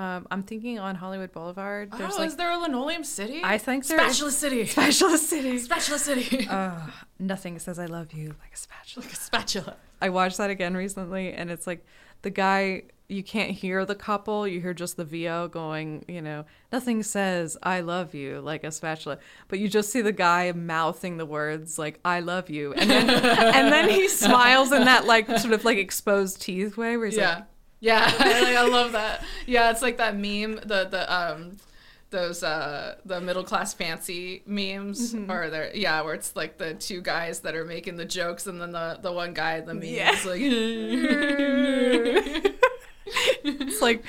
Um, I'm thinking on Hollywood Boulevard. There's oh, like is there a linoleum city? I think there is- spatula city. Spatula City. spatula city. Uh, nothing says I love you like a spatula. like a spatula. I watched that again recently, and it's like the guy. You can't hear the couple. You hear just the VO going. You know, nothing says "I love you" like a spatula, but you just see the guy mouthing the words like "I love you," and then and then he smiles in that like sort of like exposed teeth way, where he's Yeah. like, Yeah, I, like, I love that. Yeah, it's like that meme, the the um those uh the middle class fancy memes Mm-hmm. or they're yeah, where it's like the two guys that are making the jokes and then the the one guy in the meme Yeah. is like It's like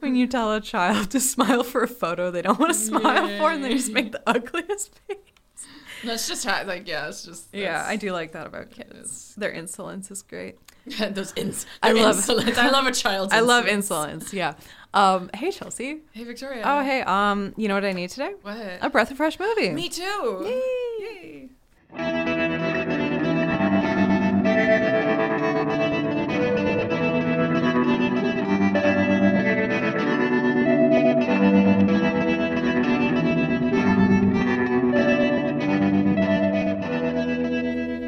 when you tell a child to smile for a photo they don't want to smile for, and they just make the ugliest face. That's just how like yeah, it's just Yeah, I do like that about kids. Their insolence is great. those ins I love- love I love a child's I love insolence. insolence. Yeah. Um, hey Chelsea. Hey Victoria. Oh hey. Um, you know what I need today? What? A breath of fresh movie. Me too. Yay. Yay.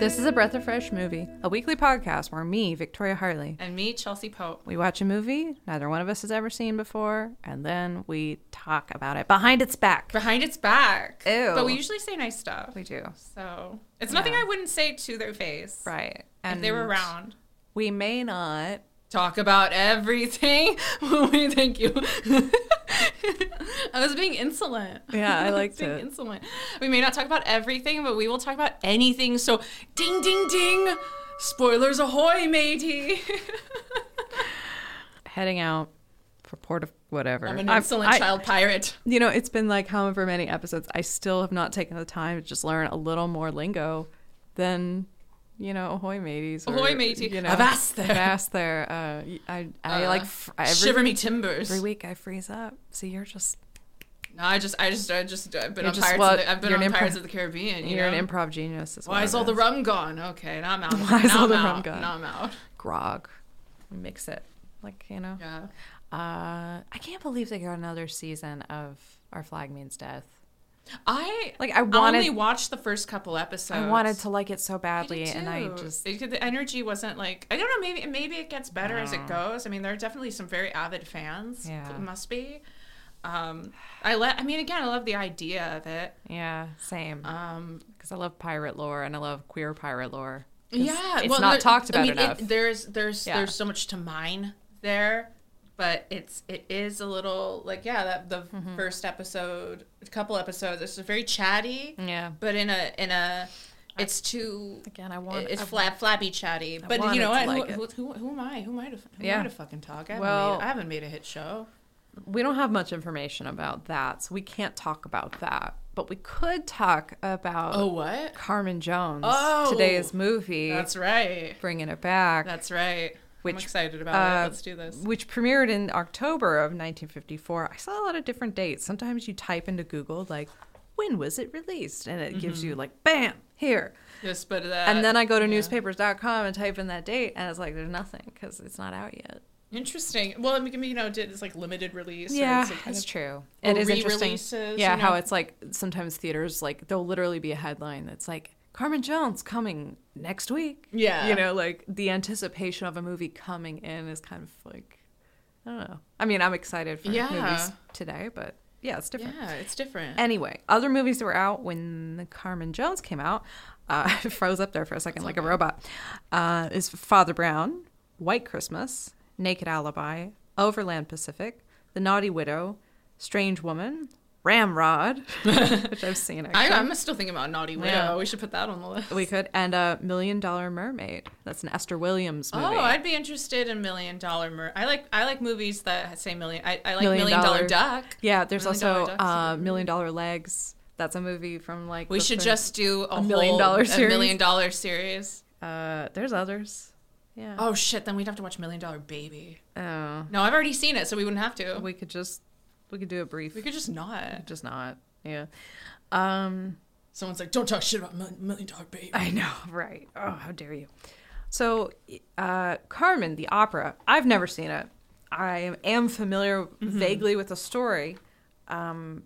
This is a breath of fresh movie, a weekly podcast where me, Victoria Harley, And me, Chelsea Pope. we watch a movie neither one of us has ever seen before, and then we talk about it behind its back. Behind its back. Ew. But we usually say nice stuff. We do. So it's nothing I wouldn't say to their face. Right. If they were around. We may not. Talk about everything. Thank you. I was being insolent. Yeah, I liked being it. Insolent. We may not talk about everything, but we will talk about anything. So, ding, ding, ding. Spoilers ahoy, matey. Heading out for port of whatever. I'm an insolent I- child pirate. You know, it's been like however many episodes. I still have not taken the time to just learn a little more lingo than, you know, ahoy mateys. or, Ahoy, matey. You know, Avast there. Avast there. Uh, I, I Uh, like fr- every, Shiver me timbers. every week I freeze up. See, you're just No, I just, I just, I just, I've been on just Pirates. what- Of the, I've been on improv- Pirates of the Caribbean. You you're know? an improv genius. Is Why is all the rum gone? Okay, now I'm out. Why is now all I'm the out. rum gone? Now I'm out. grog? Mix it, like you know. Yeah. Uh, I can't believe they got another season of Our Flag Means Death. I Like I I wanted, only watched the first couple episodes. I wanted to like it so badly, did and I just It- the energy wasn't like I don't know. Maybe maybe it gets better as it goes. I mean, there are definitely some very avid fans. Yeah. it must be. Um, I let. I mean, again, I love the idea of it. yeah, same. Um, Because I love pirate lore and I love queer pirate lore. yeah, it's well, not there- talked about I mean, it- enough. there's there's Yeah. there's so much to mine there, but it's it is a little like yeah that the Mm-hmm. first episode, a couple episodes, it's very chatty, yeah. but in a in a it's too Again, I want. it's I flap flappy chatty. But you know what? like who, who, who, who am I? Who am I to who Yeah. am I to fucking talk? I haven't, Well- made, I haven't made a hit show. we don't have much information about that, so we can't talk about that. But we could talk about Oh what? Carmen Jones, Oh! today's movie, That's right. bringing it back, That's right. Which, I'm excited about uh, it. Let's do this. which premiered in October of 1954. I saw a lot of different dates. Sometimes you type into Google like, when was it released, and it gives you like, bam, here. Yes, but uh, And then I go to yeah. newspapers.com and type in that date, and it's like, there's nothing because it's not out yet. Interesting. Well, I mean, you know, did it's like limited release. Yeah, it's like kind true. It is interesting. Yeah, you how it's like sometimes theaters like there'll literally be a headline that's like Carmen Jones coming next week. Yeah. you know, like the anticipation of a movie coming in is kind of like I don't know. I mean, I'm excited for Yeah. movies today, but yeah, it's different. Yeah, it's different. Anyway, other movies that were out when the Carmen Jones came out, uh, I froze up there for a second like a robot, uh, is Father Brown, White Christmas, Naked Alibi, Overland Pacific, The Naughty Widow, Strange Woman, Ramrod, which I've seen I, actually. I'm still thinking about Naughty Widow. Yeah. We should put that on the list. we could, and a Million Dollar Mermaid. That's an Esther Williams movie. Oh, I'd be interested in Million Dollar Mer. I like I like movies that say million. I, I like Million Million, Dollar- Dollar Duck. yeah, there's Million also uh, Million Dollar Legs. That's a movie from like. We should just do a, A million whole- dollar a series? million dollar series. Uh, there's others. Yeah. Oh shit! Then we'd have to watch Million Dollar Baby. Oh. No, I've already seen it, so we wouldn't have to. We could just we could do a brief. We could just not. just not. Yeah. Um Someone's like, "Don't talk shit about Mil- Million Dollar Baby." I know, right. Oh, how dare you. So, uh Carmen the opera, I've never seen it. I am familiar Mm-hmm. vaguely with the story, um,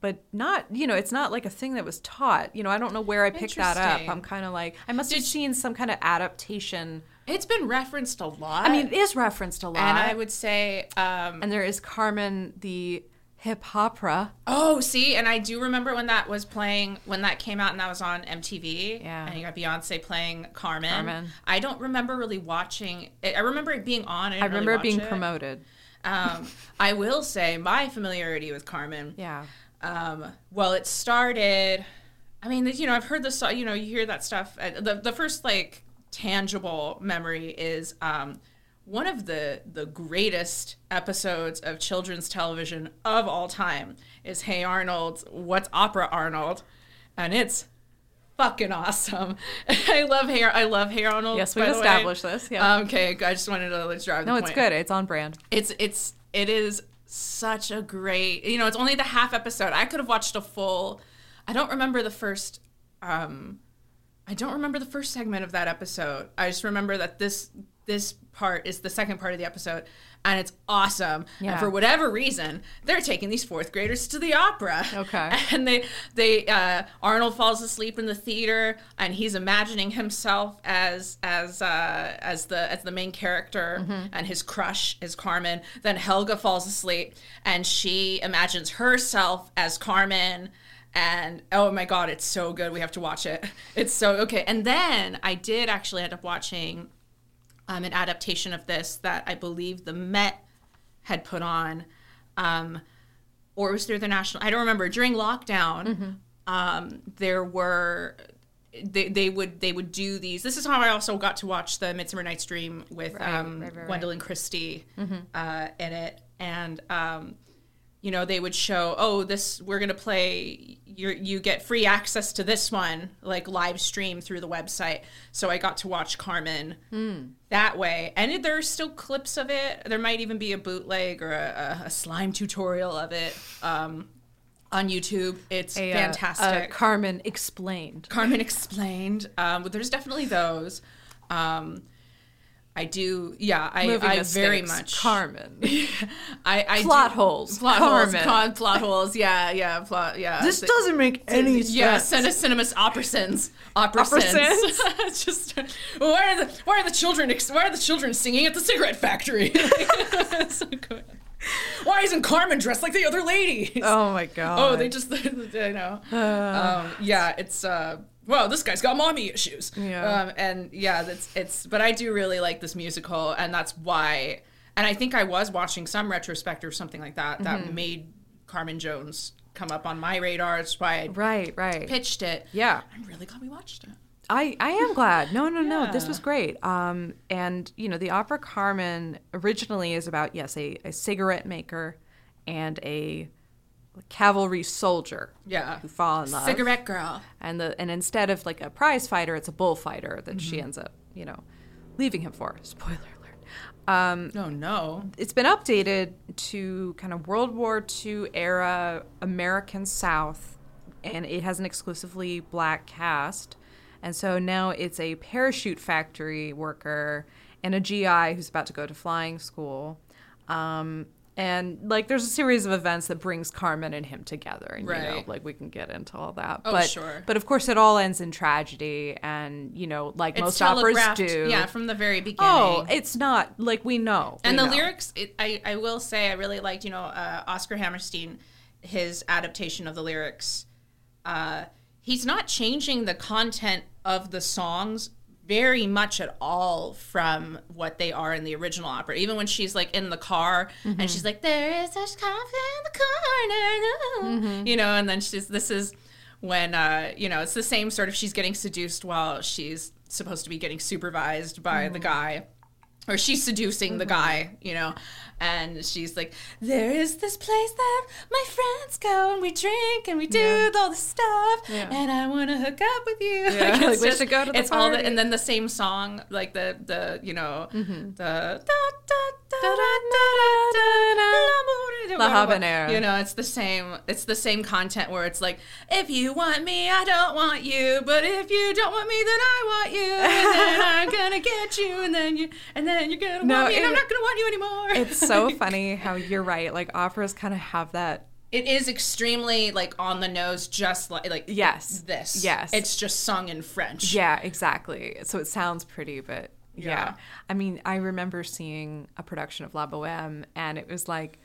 but not you know it's not like a thing that was taught. You know I don't know where I picked that up. I'm kind of like I must have seen some kind of adaptation. It's been referenced a lot. I mean it is referenced a lot, and I would say, um, and there is Carmen the hip opera. oh, see, and I do remember when that was playing, when that came out and that was on MTV. Yeah. And you got Beyonce playing Carmen. Carmen. I don't remember really watching it. I remember it being on. I, I didn't really remember it being it. promoted. Um, I will say my familiarity with Carmen. Yeah. Um, well, it started. I mean, you know, I've heard the song. You know, you hear that stuff. Uh, The the first like tangible memory is um, one of the the greatest episodes of children's television of all time is Hey Arnold, What's Opera Arnold, and it's fucking awesome. I love Hey I love Hey Arnold. Yes, we've established this. Yeah. Um, okay, I just wanted to let's drive. no, it's point good. It's on brand. it's it's it is such a great you know it's only the half episode i could have watched a full i don't remember the first um i don't remember the first segment of that episode i just remember that this this part is the second part of the episode and it's awesome Yeah. and for whatever reason they're taking these fourth graders to the opera Okay. and they they uh, Arnold falls asleep in the theater and he's imagining himself as as uh, as the as the main character and his crush is Carmen. Then Helga falls asleep and she imagines herself as Carmen. And oh my god, it's so good. We have to watch it. It's so okay. And then I did actually end up watching um, an adaptation of this that I believe the Met had put on. Um, or it was through the national i don't remember during lockdown Mm-hmm. um, there were they, they would they would do these this is how i also got to watch the midsummer night's dream with Right, um, right, right, gwendoline christie uh, in it and um, you know they would show oh this we're gonna play you you get free access to this one like live stream through the website. So i got to watch carmen Hmm. that way. And there are still clips of it. There might even be a bootleg or a, a, slime tutorial of it um, on youtube. It's A, uh, fantastic. Uh, Carmen explained. carmen explained. Um, there's definitely those. Um, i do yeah i, Movie I very much Carmen. I, I Plot do- holes. Plot Carmen. holes. Con, plot holes. Yeah, yeah. Plot. Yeah. this The- doesn't make any sense. yeah, Cine Cinemas Opera Sins. Opera Opera Sins. Sins. Just why are the why are the children ex- why are the children singing at the cigarette factory? so good. Why isn't Carmen dressed like the other ladies? Oh my god. Oh, they just I know. um, yeah, it's uh well, this guy's got mommy issues. Yeah. Um, and yeah, that's it's but I do really like this musical and that's why and I think I was watching some retrospective or something like that Mm-hmm. that made Carmen Jones come up on my radar. That's why I Right, right. pitched it. Yeah. I'm really glad we watched it. I, I am glad. No, no, no. This was great. Um, and you know, the opera Carmen originally is about yes, a, a cigarette maker and a cavalry soldier Yeah. who fall in love. Cigarette girl. and the and instead of like a prize fighter, it's a bullfighter that Mm-hmm. she ends up, you know, leaving him for. Spoiler alert. Um, Oh no. it's been updated to kind of World War II era American South, and it has an exclusively black cast. And so now it's a parachute factory worker and a GI who's about to go to flying school. Um, and like, there's a series of events that brings Carmen and him together, and you know, like we can get into all that. Oh, but sure. but of course, it all ends in tragedy, and you know, like It's most operas do. Yeah, from the very beginning. Oh, it's not like we know. and we the know. lyrics it, I, I will say i really liked you know uh, oscar hammerstein his adaptation of the lyrics uh, he's not changing the content of the songs very much at all from what they are in the original opera even when she's like in the car Mm-hmm. and she's like there is such coffee in the corner Mm-hmm. you know and then she's this is when uh, you know it's the same sort of she's getting seduced while she's supposed to be getting supervised by Mm-hmm. the guy or she's seducing the guy, you know, and she's like, "There is this place that my friends go and we drink and we do Yeah. all this stuff, Yeah. and I want to hook up with you." Yeah, it's like, we should go to the It's all the, party. and then the same song, like the the you know Mm-hmm. the La habanera. You know, it's the same. It's the same content where it's like, if you want me, I don't want you, but if you don't want me, then I want you, and then I'm gonna get you, and then you, and then you're gonna No, want me, and I'm not gonna want you anymore. It's so funny how you're right. Like operas kind of have that. It is extremely like on the nose, just like like Yes. this. Yes. it's just sung in French. Yeah, exactly. So it sounds pretty, but yeah. Yeah. I mean, I remember seeing a production of La Boheme, and it was like,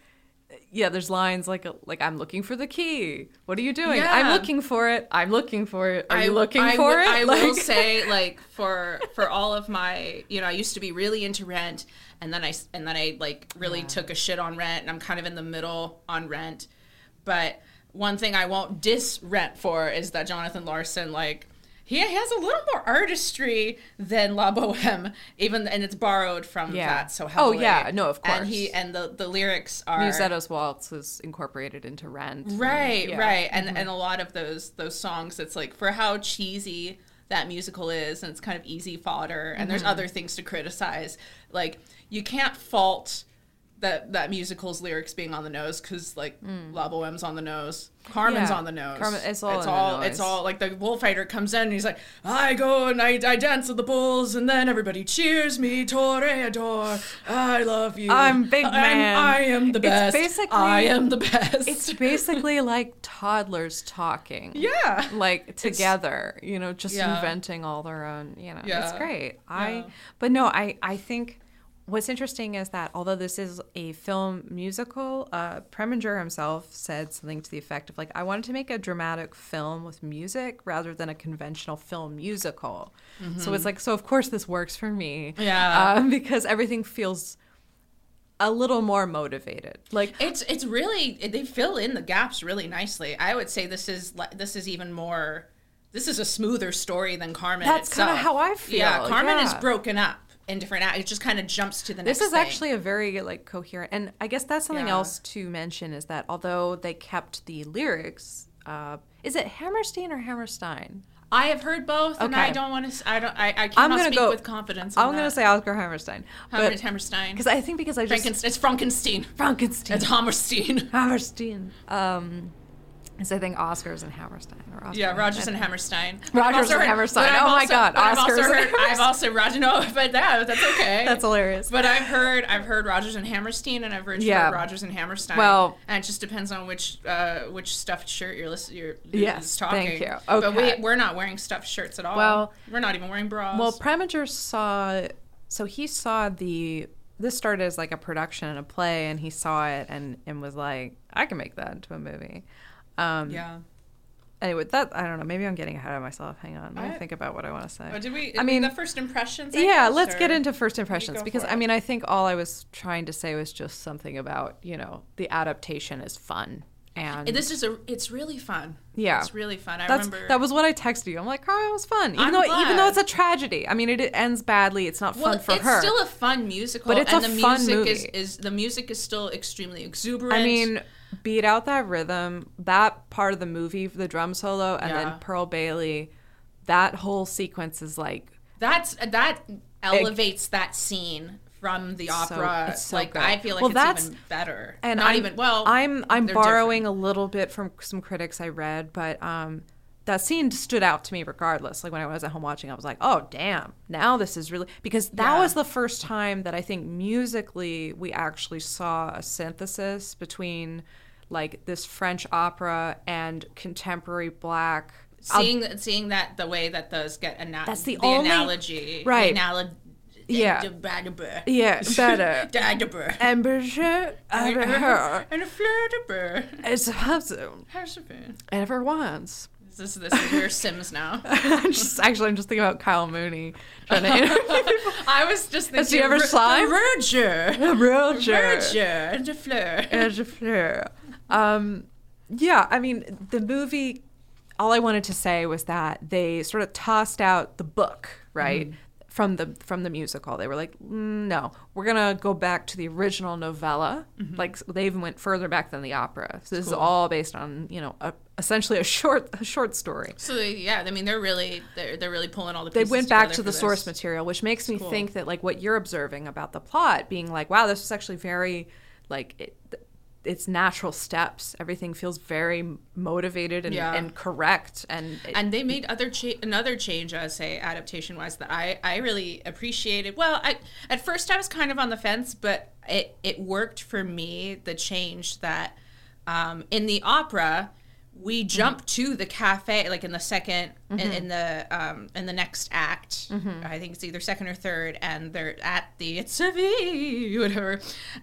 yeah, there's lines like like I'm looking for the key. What are you doing? I'm looking for it. I'm looking for it. Are I, you looking I for w- it? I will say, like for for all of my, you know, I used to be really into Rent, and then I and then I like really took a shit on Rent, and I'm kind of in the middle on Rent. But one thing I won't diss Rent for is that Jonathan Larson, like. He has a little more artistry than La Boheme, even and it's borrowed from Yeah. that so Oh, yeah. No, of course. And he and the the lyrics are Musetta's Waltz is incorporated into Rent. right Yeah. right and and a lot of those those songs it's like for how cheesy that musical is and it's kind of easy fodder and Mm-hmm. there's other things to criticize like you can't fault that that musical's lyrics being on the nose because like La Boheme's on the nose Carmen's Mm. Yeah. on the nose Carmen- it's all it's all it's all like the bullfighter comes in and he's like I go and I, I dance with the bulls and then everybody cheers me toreador I love you I'm big I'm- man. I am the It's best basically- I am the best It's basically like toddlers talking. yeah like together you know just Yeah. inventing all their own you know it's Yeah. great i but no i i think what's interesting is that although this is a film musical uh preminger himself said something to the effect of like i wanted to make a dramatic film with music rather than a conventional film musical so it's like so of course this works for me Yeah. um, because everything feels a little more motivated like It's it's really they fill in the gaps really nicely. I would say this is this is even more this is a smoother story than Carmen. That's kinda how I feel, Yeah, Carmen is broken up in different. act- It just kind of jumps to the next. This is thing. actually a very like coherent, and I guess that's something Yeah. else to mention is that although they kept the lyrics, uh, is it Hammerstein or Hammerstein? I have heard both, and I don't want to. I don't. I, I I'm cannot gonna speak go with confidence. I'm gonna say Oscar Hammerstein, but Hammerstein. because I think because I just Frankenstein. It's Frankenstein. Frankenstein, It's Hammerstein. Hammerstein, um, because I think Oscars and Hammerstein or Oscar Yeah, Rodgers and Hammerstein. But Rodgers and heard- Hammerstein. but Oh my God, but I've also Oscars heard. I've also Roger. No, but that that's okay. That's hilarious. But I've heard I've heard Rodgers and Hammerstein, and I've heard Yeah. Rodgers and Hammerstein. Well- and it just depends on which uh, which stuffed shirt you're listening. You're who's Yes, talking. thank you. But Okay. we we're not wearing stuffed shirts at all. Well- we're not even wearing bras. Well, Preminger saw, so he saw the. This started as like a production and a play, and he saw it and and was like, I can make that into a movie. Um, yeah. Anyway, that I don't know. Maybe I'm getting ahead of myself. Hang on. Let me I- think about what I want to say. Oh, did we? I mean, the first impressions. I yeah, guess, let's get into first impressions because I mean, I think all I was trying to say was just something about you know the adaptation is fun and This is a. It's really fun. Yeah. it's really fun. I that's remember that was what I texted you. I'm like, oh, it was fun, even I'm though even though it's a tragedy. I mean, it, it ends badly. It's not fun for it's her. It's still a fun musical, But it's and a the fun music is, movie. is the music is still extremely exuberant. I mean, beat out that rhythm, that part of the movie, the drum solo, and Yeah. then Pearl Bailey. That whole sequence is like that's that elevates that scene from the So- opera. it's so like good. I feel like Well, it's that's- even better. and not I'm, even well. I'm I'm borrowing different. a little bit from some critics I read, but um, that scene stood out to me regardless. Like when I was at home watching, I was like, oh damn, now this is really because that Yeah. was the first time that I think musically we actually saw a synthesis between like this French opera and contemporary black. I'll- seeing seeing that the way that those get ana- That's the only- analogy right. The analo- Yeah. the- the- Yeah, better. Dagobah. Amber her and a fleur de beurre. as husband How's it been? ever once. This is this is your Sims now. I'm just actually I'm just thinking about Kyle Mooney trying to I was just thinking. Has he ever slime? The Roger. Roger. Roger and the fleur. and a fleur. Um, yeah, I mean, the movie, all I wanted to say was that they sort of tossed out the book, right? From the from the musical, they were like, "Mm, "No, we're gonna go back to the original novella." Like they even went further back than the opera. So this is all based on you know a, essentially a short a short story. So they, yeah, I mean they're really they're they're really pulling all the. they went back to the this. source material, which makes me cool. think that like what you're observing about the plot being like, wow, this was actually very like it, it's natural steps. Everything feels very motivated and, Yeah. and correct. And, it- and they made other cha- another change, I say adaptation wise, that I I really appreciated. Well, I at first I was kind of on the fence, but it it worked for me. The change that um, in the opera we jump to the cafe like in the 2nd in, in the um, in the next act. I think it's either second or third, and they're at the it's a V whatever,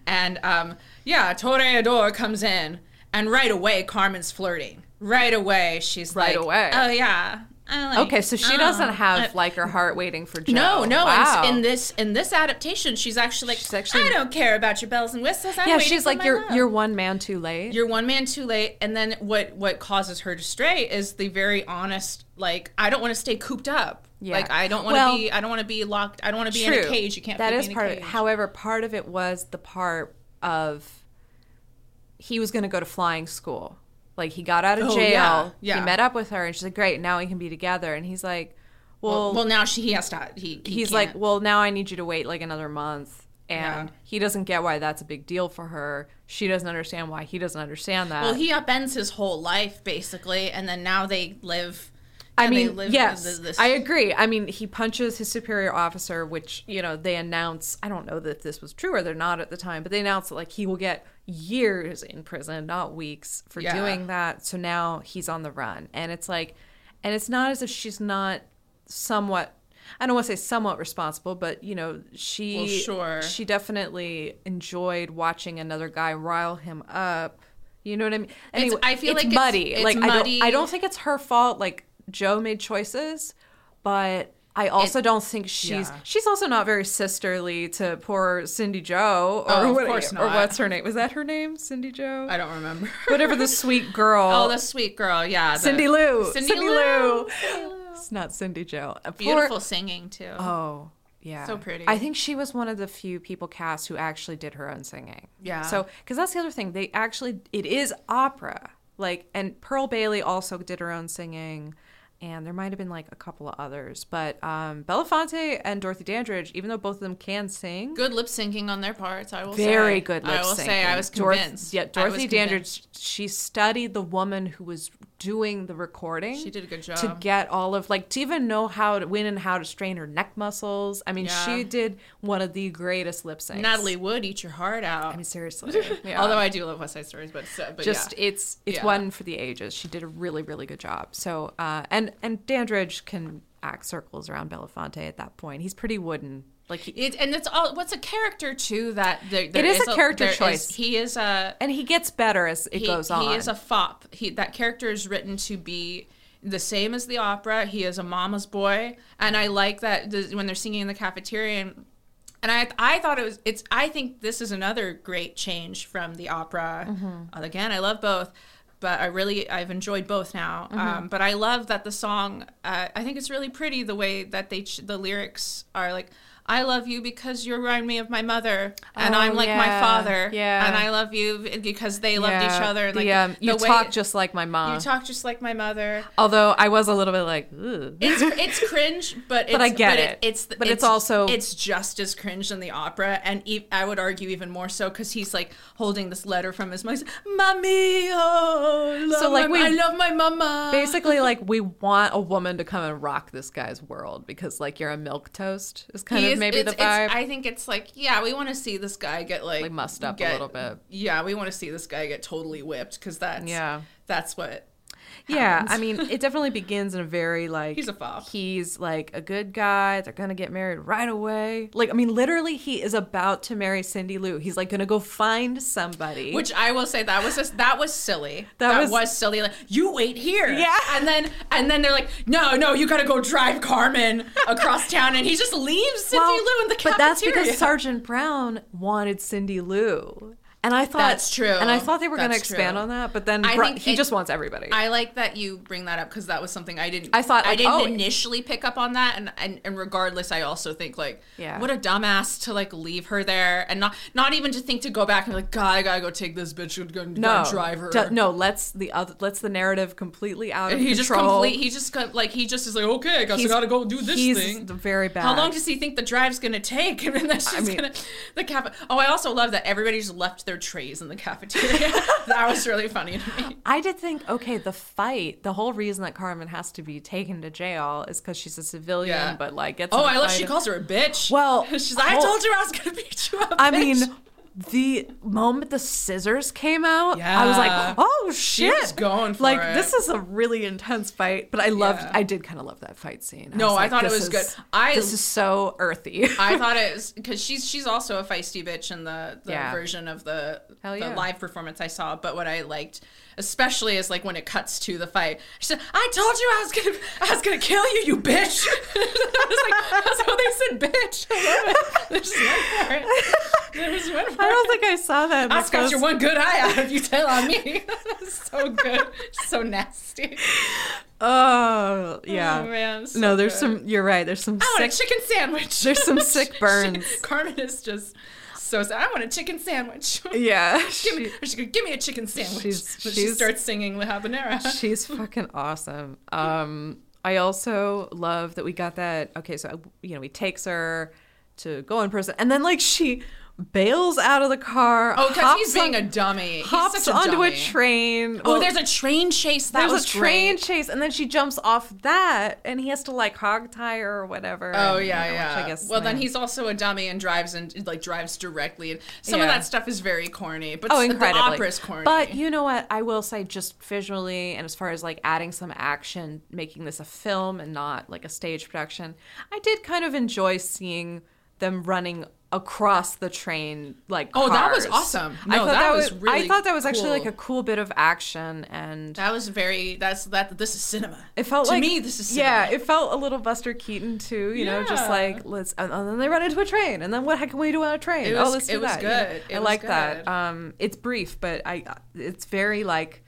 and um, yeah, Toreador comes in, and right away Carmen's flirting. Right away, she's Right like, away. Oh yeah. Like- okay, so she oh, doesn't have I- like her heart waiting for Joe. no, no. Wow. In, in this in this adaptation, she's actually like, She's actually- I don't care about your bells and whistles. I'm yeah, she's like you're love." you're one man too late. you're one man too late. And then what what causes her to stray is the very honest like I don't want to stay cooped up. Yeah. Like I don't want to Well- be I don't want to be locked. I don't want to be in a cage. You can't. That is part of However, part of it was the part of he was going to go to flying school. Like he got out of Oh, jail. yeah, yeah. He met up with her, and she's like, "Great, now we can be together." And he's like, "Well, well, well, now she he has to. He, he he's can't. like, well, now I need you to wait like another month." And Yeah. he doesn't get why that's a big deal for her. She doesn't understand why he doesn't understand that. well, he upends his whole life basically, and then now they live. I mean, yes, this- I agree. I mean, he punches his superior officer, which you know they announce. I don't know that this was true or they're not at the time, but they announce that like he will get years in prison, not weeks, for Yeah. doing that. So now he's on the run, and it's like, and it's not as if she's not somewhat. I don't want to say somewhat responsible, but you know, she Well, sure. she definitely enjoyed watching another guy rile him up. You know what I mean? Anyway, I feel it's like it's- muddy. it's like I don't, I don't think it's her fault. Like Joe made choices, but I also It- don't think she's yeah. she's also not very sisterly to poor Cindy Joe or Oh, of what- or what's her name? Was that her name? Cindy Joe? I don't remember. Whatever the sweet girl. Oh, the sweet girl. Yeah. Cindy Lou. Cindy, Cindy Lou. Lou. It's not Cindy Joe. Poor- Beautiful singing too. Oh, yeah. So pretty. I think she was one of the few people cast who actually did her own singing. Yeah. So, because that's the other thing. They actually, it is opera. Like, and Pearl Bailey also did her own singing. And there might have been like a couple of others. But um, Belafonte and Dorothy Dandridge, even though both of them can sing, good lip syncing on their parts. I will say. very good lip I will syncing. say I was convinced. yeah, Dorothy. Dandridge, she studied the woman who was doing the recording. She did a good job to get all of like to even know how to when and how to strain her neck muscles. I mean, Yeah. she did one of the greatest lip syncs. Natalie Wood, eat your heart out. I mean, seriously. Yeah. Although I do love West Side Stories, but uh, but just yeah. it's it's one for the ages. She did a really really good job. So uh, and and Dandridge can act circles around Belafonte at that point. He's pretty wooden. Like he, It, and it's all what's a character too that there, there is a character there choice. he is a and he gets better as it he, goes on. He is a fop. He that character is written to be the same as the opera. He is a mama's boy, and I like that the, when they're singing in the cafeteria. And, and I I thought it was it's I think this is another great change from the opera. Mm-hmm. Again, I love both. But I really, I've enjoyed both now. Mm-hmm. Um, but I love that the song. Uh, I think it's really pretty the way that they ch- the lyrics are like, "I love you because you remind me of my mother, and Oh, I'm like my father, Yeah. and I love you because they loved each other." And the, like um, you the talk just like my mom. you talk just like my mother. Although I was a little bit like, Ugh. It's it's cringe, but it's, I get it. it's But it's also- it's just as cringe in the opera, and e- I would argue even more so because he's like holding this letter from his mom, he's, "Mommy, oh, So, like, my- we- I love my mama." basically like we want a woman to come and rock this guy's world because like you're a milk toast is kind of is- maybe it's- the vibe. it's- I think it's like, yeah, we want to see this guy get like, Like, mussed up a little bit. Yeah, we want to see this guy get totally whipped because that's Yeah. that's what. Yeah. I mean, it definitely begins in a very like He's a fop. He's like a good guy. They're gonna get married right away. Like, I mean, literally, he is about to marry Cindy Lou. He's like gonna go find somebody. Which I will say that was just, that was silly. That That, was- was, silly. Like you wait here. Yeah. And then and then they're like, no, no, you got to go drive Carmen across town, and he just leaves Cindy Well, Lou in the cafeteria. But that's because Sergeant Brown wanted Cindy Lou. And I thought That's true. And I thought they were going to expand true. on that, but then I think he it- just wants everybody. I like that you bring that up because that was something I didn't. I thought, I didn't oh, initially pick up on that, and, and and regardless, I also think like, Yeah. what a dumbass to like leave her there and not not even to think to go back and like, God, I gotta go take this bitch and go no, drive her. d- no, let's the other let's the narrative completely out of And he just complete. He just got, like he just is like, okay, I guess I gotta go do this he's thing. very bad. How long does he think the drive's gonna take? And then that's just mean- gonna the cap. Oh, I also love that everybody just left their their trays in the cafeteria. that was really funny to me. I did think, okay, the fight, the whole reason that Carmen has to be taken to jail is because she's a civilian, Yeah. but like gets. Oh, I love she calls her a bitch. Well, she's like, I told you I was gonna beat you up. I bitch." mean, the moment the scissors came out, I was like, oh shit. was going for like it. this is a really intense fight, but I loved Yeah. I did kind of love that fight scene. No, was I thought it was good. I- this is so earthy. I thought it was because she's she's also a feisty bitch in the, the Yeah. version of the, the yeah. live performance I saw. But what I liked, especially, is like when it cuts to the fight. She said, "I told you I was gonna I was gonna kill you, you bitch." I was like, "That's how they said bitch." I love it. They just went for it. They just went I don't think I saw that. in I scratched your one good eye out if you tell on me. so good, so nasty. Oh yeah. Oh, man, so no, there's good. some. You're right. There's some I want sick. a chicken sandwich. There's some sick burns. Carmen is just so sad. I want a chicken sandwich. Yeah, give me, she- she give me a chicken sandwich. She's- but she starts singing La Habanera. she's fucking awesome. Um, I also love that we got that. Okay, so you know, he takes her to go in person, and then like she bails out of the car. oh, because he's being on- a dummy. He's hops a onto a dummy. train. Oh, Well, there's a train chase. That there's was a train great. chase, and then she jumps off that, and he has to like hog tie her or whatever. Oh and, yeah, you know, yeah. I guess. well, then he's also a dummy and drives and like drives directly. And some of that stuff is very corny, but Oh, incredibly. the opera is corny. But you know what? I will say, just visually, and as far as like adding some action, making this a film and not like a stage production, I did kind of enjoy seeing them running across the train like Oh, that was cars. awesome. I No, thought that was, was really I thought that was actually like a cool bit of action and that was very. That's that. This is cinema. it felt to like me. This is cinema. yeah, it felt a little Buster Keaton too. You know, just like let's and, then they run into a train, and then what heck can we do on a train? It oh, let's do it was that. you know? good. It I was like that. Um, it's brief, but I it's very like.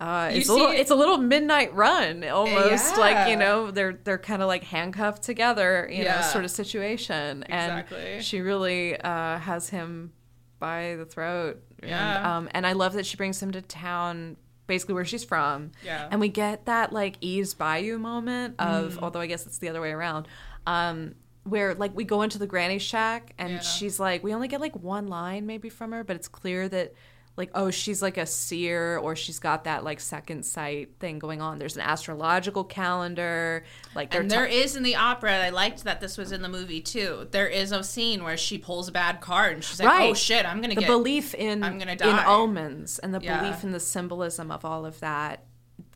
Uh, it's a little. It's a little midnight run, almost like you know they're they're kind of like handcuffed together, you know, sort of situation. Exactly. And she really uh, has him by the throat. And, Yeah. um, and I love that she brings him to town, basically where she's from. Yeah. And we get that like ease by you moment of, Mm. although I guess it's the other way around, um, where like we go into the granny shack and Yeah. she's like, we only get like one line maybe from her, but it's clear that like oh she's like a seer or she's got that like second sight thing going on. There's an astrological calendar, like And there is in the opera. I liked that this was in the movie too. There is a scene where she pulls a bad card and she's like, oh, Right. "Oh shit, I'm gonna get the get." belief in I'm gonna in omens and the Yeah. belief in the symbolism of all of that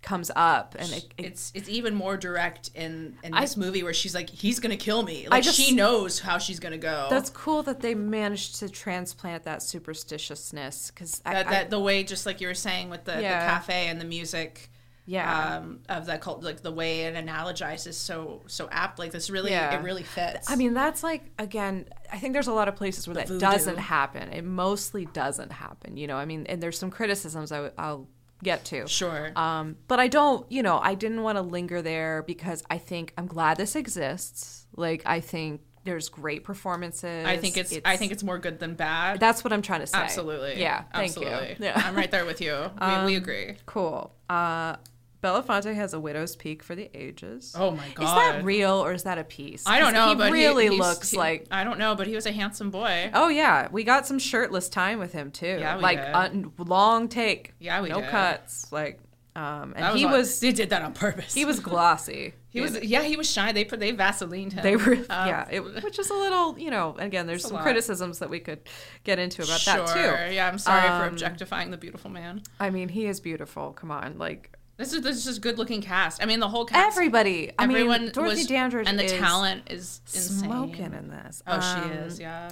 comes up and it, it- it's it's even more direct in in I- this movie where she's like, "He's gonna kill me." Like just- she knows how she's gonna go. that's cool that they managed to transplant that superstitiousness because that, that the way, just like you were saying with the, Yeah. the cafe and the music. Yeah. um, of that cult, like the way it analogizes so so apt. Like this really, Yeah. it really fits. I mean, that's like again. I think there's a lot of places where that voodoo. doesn't happen. It mostly doesn't happen. You know, I mean, and there's some criticisms I, will get to. sure. Um, but I don't. You know, I didn't want to linger there because I think I'm glad this exists. Like, I think there's great performances. I think it's, I think it's more good than bad. that's what I'm trying to say. Absolutely. Yeah. Thank Absolutely. you. Yeah. Um, I'm right there with you. We, we agree. Cool. Uh, Belafonte has a widow's peak for the ages. Oh my god. Is that real or is that a piece? I don't know, He but he- really he's- looks he- like. I don't know, but he was a handsome boy. Oh yeah, we got some shirtless time with him too. Yeah, we like did. un- long take. Yeah, we no did. cuts. Like, um, and That he on- was They did that on purpose. he was glossy. He was. Yeah, he was shy. They put. They Vaselined him. They were Um, yeah, it, which is a little you know. Again, there's some lot. criticisms that we could get into about sure. that too. Yeah, I'm sorry for Um, objectifying the beautiful man. I mean, he is beautiful. Come on, like This is this is just good looking cast. I mean, the whole cast. everybody. I everyone mean, Dorothy was, Dandridge and the talent is insane. smoking in this. Oh, she Um, is. Yeah.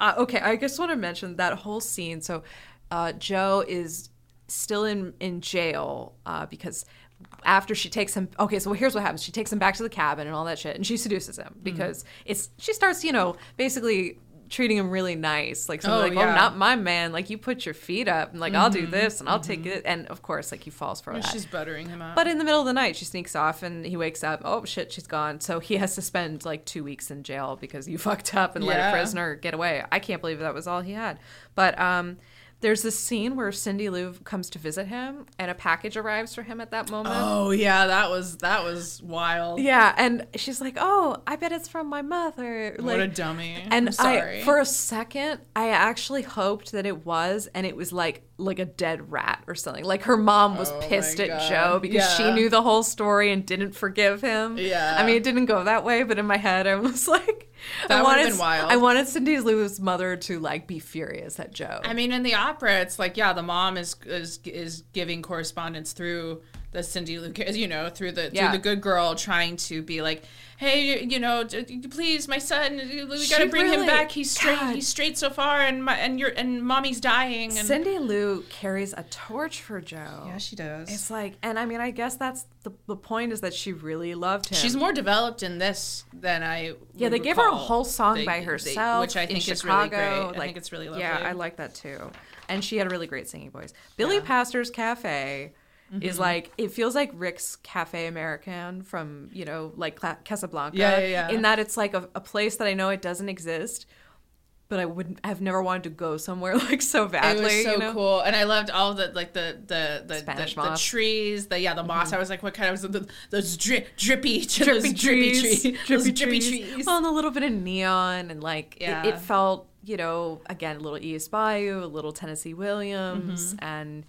Uh, okay, I just want to mention that whole scene. So, uh, Joe is still in in jail uh, because after she takes him. Okay, so here's what happens: she takes him back to the cabin and all that shit, and she seduces him Mm-hmm. because it's she starts, you know, basically treating him really nice, like Oh, like, yeah. "Oh, not my man! Like you put your feet up, and like I'll do this, and I'll take it." And of course, like he falls for that. Mm-hmm. She's buttering him up. But in the middle of the night, she sneaks off and he wakes up. Oh shit, she's gone. So he has to spend like two weeks in jail because you fucked up and let a prisoner get away. I can't believe that was all he had. But um, There's this scene where Cindy Lou comes to visit him, and a package arrives for him at that moment. Oh yeah, that was that was wild. Yeah, and she's like, "Oh, I bet it's from my mother." what a dummy. and I'm sorry. I, for a second, I actually hoped that it was, and it was like like a dead rat or something. Like her mom was Oh pissed at God. Joe because she knew the whole story and didn't forgive him. Yeah. I mean, it didn't go that way, but in my head, I was like, That I wanted, been wild. I wanted Cindy Lou's mother to like be furious at Joe. I mean, in the opera, it's like, yeah, the mom is is is giving correspondence through the Cindy Lou, you know, through the Yeah. through the good girl, trying to be like, hey, you know, please, my son, we gotta bring him back. He's straight. God. He's straight so far, and my and your and mommy's dying. And Cindy Lou carries a torch for Joe. yeah, she does. It's like, and I mean, I guess that's the, the point is that she really loved him. She's more developed in this than I. Yeah, they give her a whole song They- by they- herself, which I in think is really great. Like, I think it's really lovely. Yeah, I like that too. And she had a really great singing voice. Billy Pastor's Cafe Mm-hmm. is like it feels like Rick's Cafe American from you know like Cla- Casablanca. Yeah, yeah, yeah. In that it's like a, a place that I know it doesn't exist, but I wouldn't have never wanted to go somewhere like so badly. It was so you know? cool, and I loved all the like the the the, the, the trees, the yeah the moss. I was like, what kind of the, those dri- drippy drippy those trees, tree- those drippy trees. Well, and a little bit of neon, and like it- it, felt, you know, again, a little East Bayou, a little Tennessee Williams, Mm-hmm. and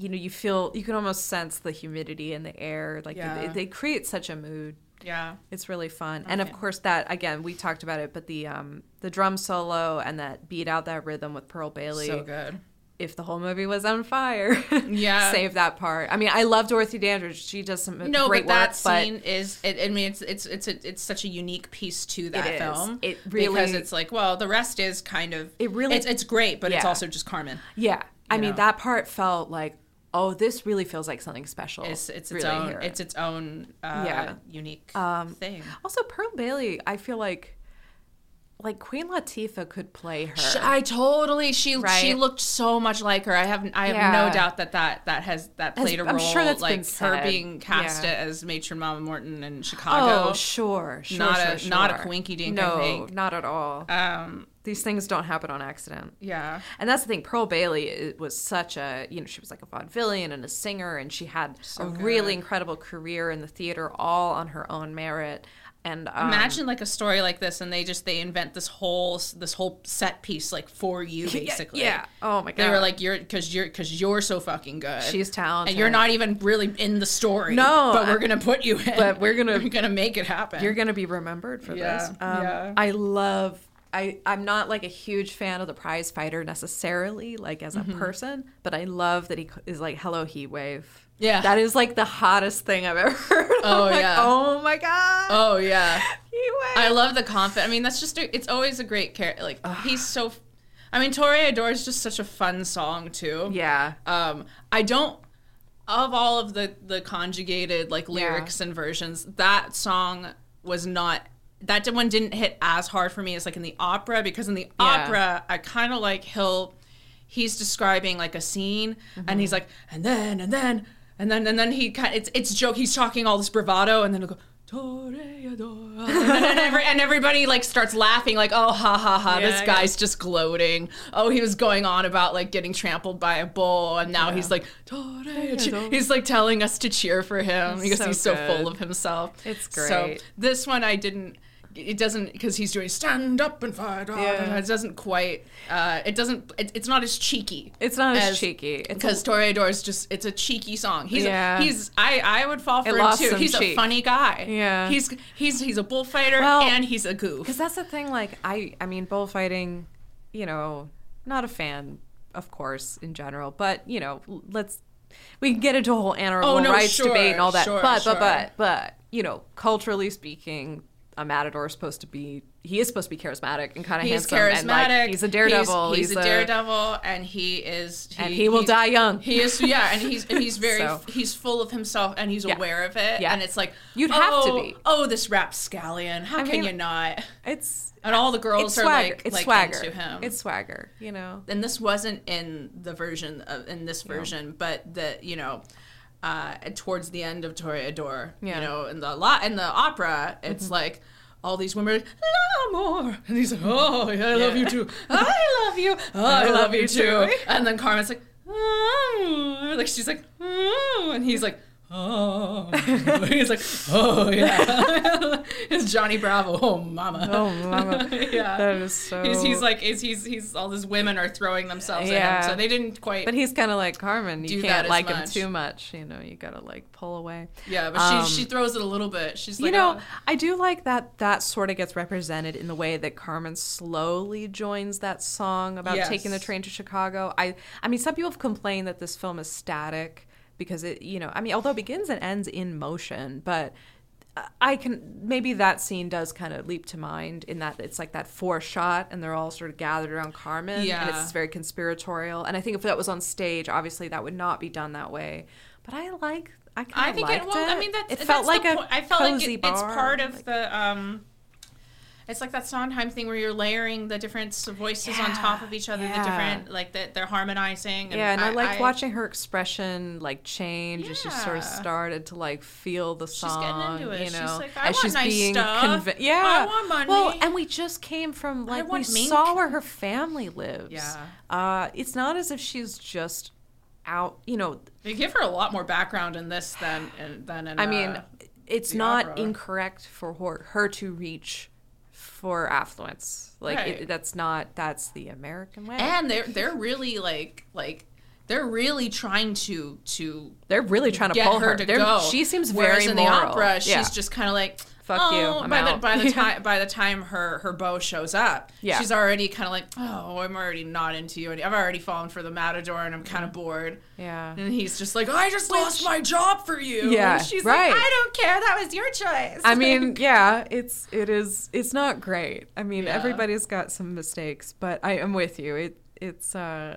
you know, you feel you can almost sense the humidity in the air. Like Yeah. they, they create such a mood. Yeah, It's really fun, and of course that again we talked about it, but the um the drum solo and that beat out that rhythm with Pearl Bailey. so good. If the whole movie was on fire, Yeah. save that part. I mean, I love Dorothy Dandridge; she does some No, great but that work, but scene is. It, I mean, it's it's it's a, it's such a unique piece to that is. film. It really because it's like well, the rest is kind of. It really- it's it's great, but it's also just Carmen. Yeah. I mean, that part felt like, oh, this really feels like something special. It's it's its Really own hear it. it's its own uh, Yeah. unique Um, thing. also Pearl Bailey. I feel like, like Queen Latifah could play her. Sh- I totally she she looked so much like her. I have I have Yeah. no doubt that that that has that Has- played a role. I'm sure that's like been her being cast Yeah. as matron Mama Morton in Chicago. oh, sure, sure, Not sure, a- not a sure. coinky dink, No, not at all. Um, These things don't happen on accident. yeah, And that's the thing. Pearl Bailey was such a, you know, she was like a vaudevillian and a singer, and she had a really incredible career in the theater, all on her own merit. And um, imagine like a story like this, and they just they invent this whole this whole set piece like for you basically. yeah. Oh my god. They were like, "You're because you're because you're so fucking good. She's talented. and you're not even really in the story. No, but we're gonna put you in. but we're gonna- we're gonna make it happen. You're gonna be remembered for Yeah, this. Um, yeah. I love. I I'm not like a huge fan of the prize fighter necessarily, like as a Mm-hmm. person, but I love that he is like "Hello Heat Wave." Yeah. that is like the hottest thing I've ever heard. Oh, like, yeah. oh my god. Oh yeah. I love the confidence. I mean, that's just a, it's always a great character. Like he's so. I mean, Toreador is just such a fun song too. Yeah. Um, I don't. Of all of the the conjugated like lyrics and versions, that song was not. That one didn't hit as hard for me as like in the opera because in the Yeah. opera I kind of like he'll he's describing like a scene and he's like and then and then and then and then he kind it's it's joke he's talking all this bravado and then he'll go Toreador and, then, and, every, and everybody like starts laughing like oh ha ha ha Yeah, this yeah. guy's just gloating oh he was going on about like getting trampled by a bull and now he's like Toreador. he's like telling us to cheer for him because so he's so full of himself It's great. so this one I didn't it doesn't because he's doing stand up and fight Yeah. it doesn't quite uh it doesn't it, it's not as cheeky It's not as, as- cheeky. Because a, Toreador is just it's a cheeky song. He's Yeah. he's I I would fall for It him too. He's a funny guy. Yeah. He's he's he's a bullfighter Well, and he's a goof. because that's the thing. Like I, I mean, bullfighting. You know, not a fan, of course, in general. But you know, let's we can get into a whole animal Oh, no, rights sure, debate and all that. sure, but sure. but but but you know, culturally speaking. A matador is supposed to be. He is supposed to be charismatic and kind of He's handsome. charismatic. And like, he's a daredevil. He's, he's a daredevil, and he is. He, and he will die young. He is, yeah, and he's and he's very So. he's full of himself, and he's Yeah. aware of it. Yeah. and it's like You'd have to oh, be. Oh, this rapscallion! How I can mean, you not? It's And all the girls are like it's like swagger. into him. It's swagger. You know. and this wasn't in the version of, in this version, but the you know, uh, towards the end of Toreador, Yeah. you know, in the lot in the opera, it's like, all these women are like, more. And he's like, oh, yeah, I love you too. I love you. Oh, I, love, you too. And then Carmen's like, oh. Like, she's like, oh. And he's like, oh. he's like, oh, yeah. it's Johnny Bravo. Oh, mama. Oh, mama. yeah. That is so. He's, he's like, he's, he's, he's, all these women are throwing themselves at him. So they didn't quite. But he's kind of like Carmen. You can't like him too much. You know, you gotta like pull away. yeah, but Um, she, she throws it a little bit. She's like, you know, oh. I do like that that sort of gets represented in the way that Carmen slowly joins that song about Yes. taking the train to Chicago. I I mean, some people have complained that this film is static because it, you know, I mean, although it begins and ends in motion, but I can maybe that scene does kind of leap to mind in that it's like that four shot and they're all sort of gathered around Carmen and it's very conspiratorial. And I think if that was on stage, obviously that would not be done that way. But I like I kind I think it. Well, I mean, that's it that's felt like a point. I felt like it, it's part of the. um It's like that Sondheim thing where you're layering the different voices on top of each other. yeah. The different, like that they're harmonizing. yeah, and I, liked I- watching her expression like change as she sort of started to like feel the song. She's getting into it. You She's know, like, "I as want she's nice being stuff. convi- Yeah, I want money. Well, and we just came from like we mink. saw where her family lives. Yeah. uh, it's not as if she's just out. You know, They give her a lot more background in this than in, than in. I mean, uh, it's not opera. incorrect for her, her to reach for affluence. Like Right. it, that's not that's the American way. and they're they're really like like they're really trying to to They're really trying to pull her, her. to They're- go. She seems Whereas very in moral. the opera, she's Yeah. just kind of like, Fuck you, "Oh," I'm by the by the Yeah. time by the time her her beau shows up, Yeah. she's already kind of like, oh, I'm already not into you. I've already fallen for the matador, and I'm kind of bored. yeah. And he's just like, I just lost my job for you. Yeah, and she's right. like, I don't care. That was your choice. I mean, yeah, it's it is it's not great. I mean, Yeah. everybody's got some mistakes, but I am with you. It it's uh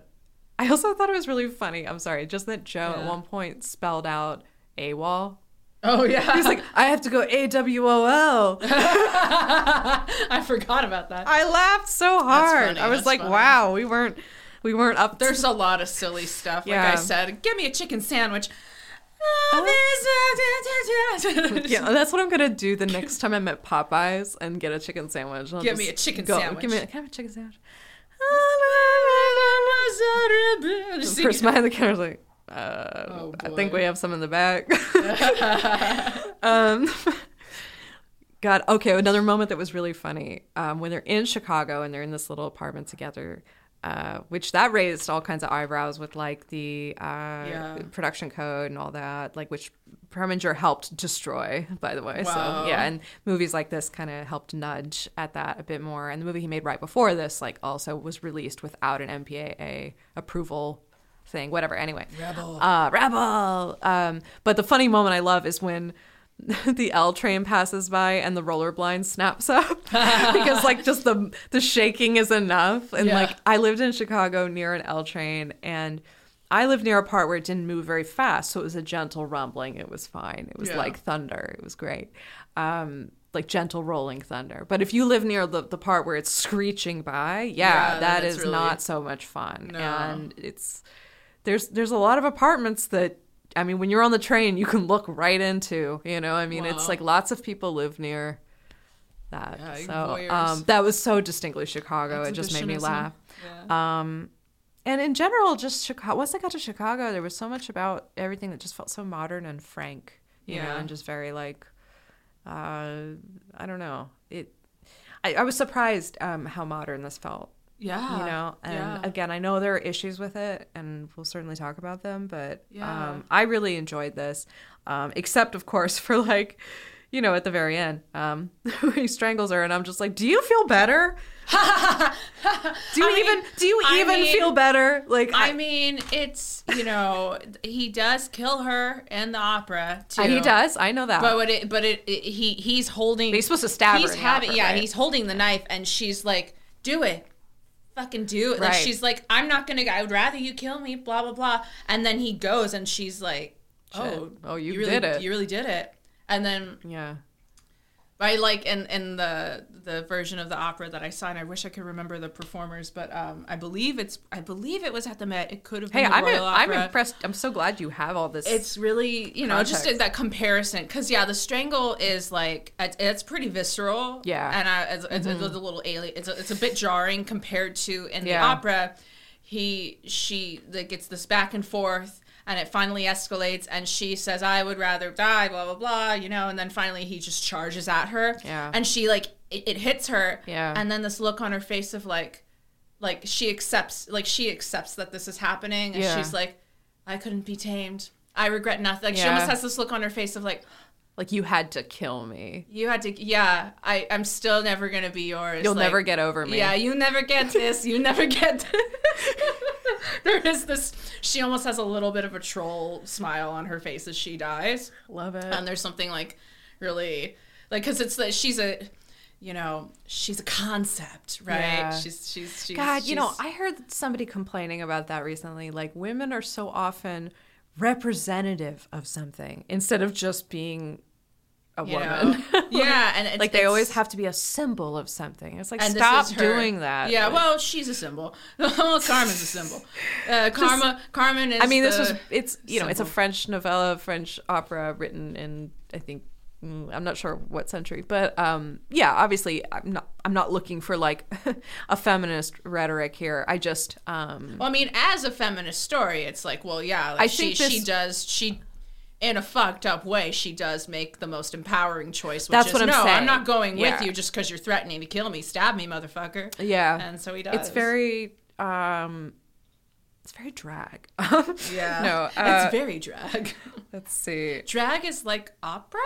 I also thought it was really funny. I'm sorry, just that Joe at one point spelled out AWOL. Oh yeah, He's like, I have to go A W O L. I forgot about that. I laughed so hard. funny, I was like, funny. wow, we weren't we weren't up to There's a lot of silly stuff. Like Yeah. I said, give me a chicken sandwich. Yeah, that's what I'm gonna do the next time I'm at Popeyes and get a chicken sandwich. I'll Give me a chicken go- sandwich. Give me, can I have a chicken sandwich? Just person behind the counter's like, uh, Oh, I think we have some in the back. um, God, okay, another moment that was really funny um, when they're in Chicago and they're in this little apartment together. Uh, which that raised all kinds of eyebrows with like the uh, Yeah. production code and all that, like which Preminger helped destroy, by the way. Wow. So yeah, and movies like this kind of helped nudge at that a bit more. And the movie he made right before this, like, also was released without an MPAA approval thing. Whatever. Anyway, Rebel. uh, rebel. Um, but the funny moment I love is when the L train passes by and the roller blind snaps up because like just the the shaking is enough. And Yeah. like I lived in Chicago near an L train and. I lived near a part where it didn't move very fast, so it was a gentle rumbling. It was fine. It was Yeah. like thunder. It was great. Um, like gentle rolling thunder. But if you live near the, the part where it's screeching by, yeah, Yeah, that is really- not so much fun. No. And it's there's there's a lot of apartments that I mean when you're on the train you can look right into, you know? I mean it's like lots of people live near that. Yeah, so um that was so distinctly Chicago. It just made me laugh. Yeah. Um and in general just Chicago once I got to Chicago there was so much about everything that just felt so modern and frank, you know, Yeah. and just very like uh I don't know. It I, I was surprised um how modern this felt yeah. you know and yeah. again i know there are issues with it and we'll certainly talk about them but Yeah. um, i really enjoyed this um, except of course for like you know at the very end um, he strangles her and i'm just like do you feel better do you I mean- even do you I even mean- feel better like I mean, it's you know he does kill her in the opera too. He does i know that But what it, but it, it he he's holding. he's supposed to stab he's her having opera, yeah right? he's holding the knife and she's like do it fucking do it like Right. she's like i'm not gonna i would rather you kill me blah blah blah and then he goes and she's like oh Shit. Oh, oh you really did it. you really did it and then yeah I like in in the the version of the opera that I saw, and I wish I could remember the performers, but um, I believe it's I believe it was at the Met. It could have been Hey, I'm I'm impressed. I'm so glad you have all this. It's really you know just that comparison because yeah, the strangle is like it's, it's pretty visceral. Yeah. Mm-hmm. and I, it's, it's, it's a little alien. It's a, it's a bit jarring compared to in the opera. He she like it's this back and forth. And it finally escalates, and she says, "I would rather die." Blah blah blah, you know. And then finally, he just charges at her, Yeah. and she like it, it hits her, Yeah. And then this look on her face of like, like she accepts, like she accepts that this is happening, and Yeah. she's like, "I couldn't be tamed. I regret nothing." Like she almost has this look on her face of like, like you had to kill me. "You had to, yeah. I, I'm still never gonna be yours. You'll Like, never get over me. Yeah, you never get this. You never get." there is this. She almost has a little bit of a troll smile on her face as she dies. Love it. and there's something like really like because it's that she's a you know she's a concept right Yeah. she's she's she's God, you know, I heard somebody complaining about that recently. Like, women are so often representative of something instead of just being a you woman. yeah and it's, like, they always have to be a symbol of something. It's like, stop doing that. yeah Like, well she's a symbol well carmen's a symbol uh, karma carmen is I mean, this was, it's, you know, it's a. French novella, French opera written in, I think, mm, I'm not sure what century, but um, yeah, obviously, I'm not, I'm not looking for like a feminist rhetoric here. I just, um, well, i mean as a feminist story it's like well yeah like I she think she does she in a fucked up way, she does make the most empowering choice. Which That's is, what I'm no, I'm not going Yeah. with you just because you're threatening to kill me. Stab me, motherfucker. yeah. And so he does. It's very um it's very drag. Yeah. No, uh, it's very drag. let's see. drag is like opera?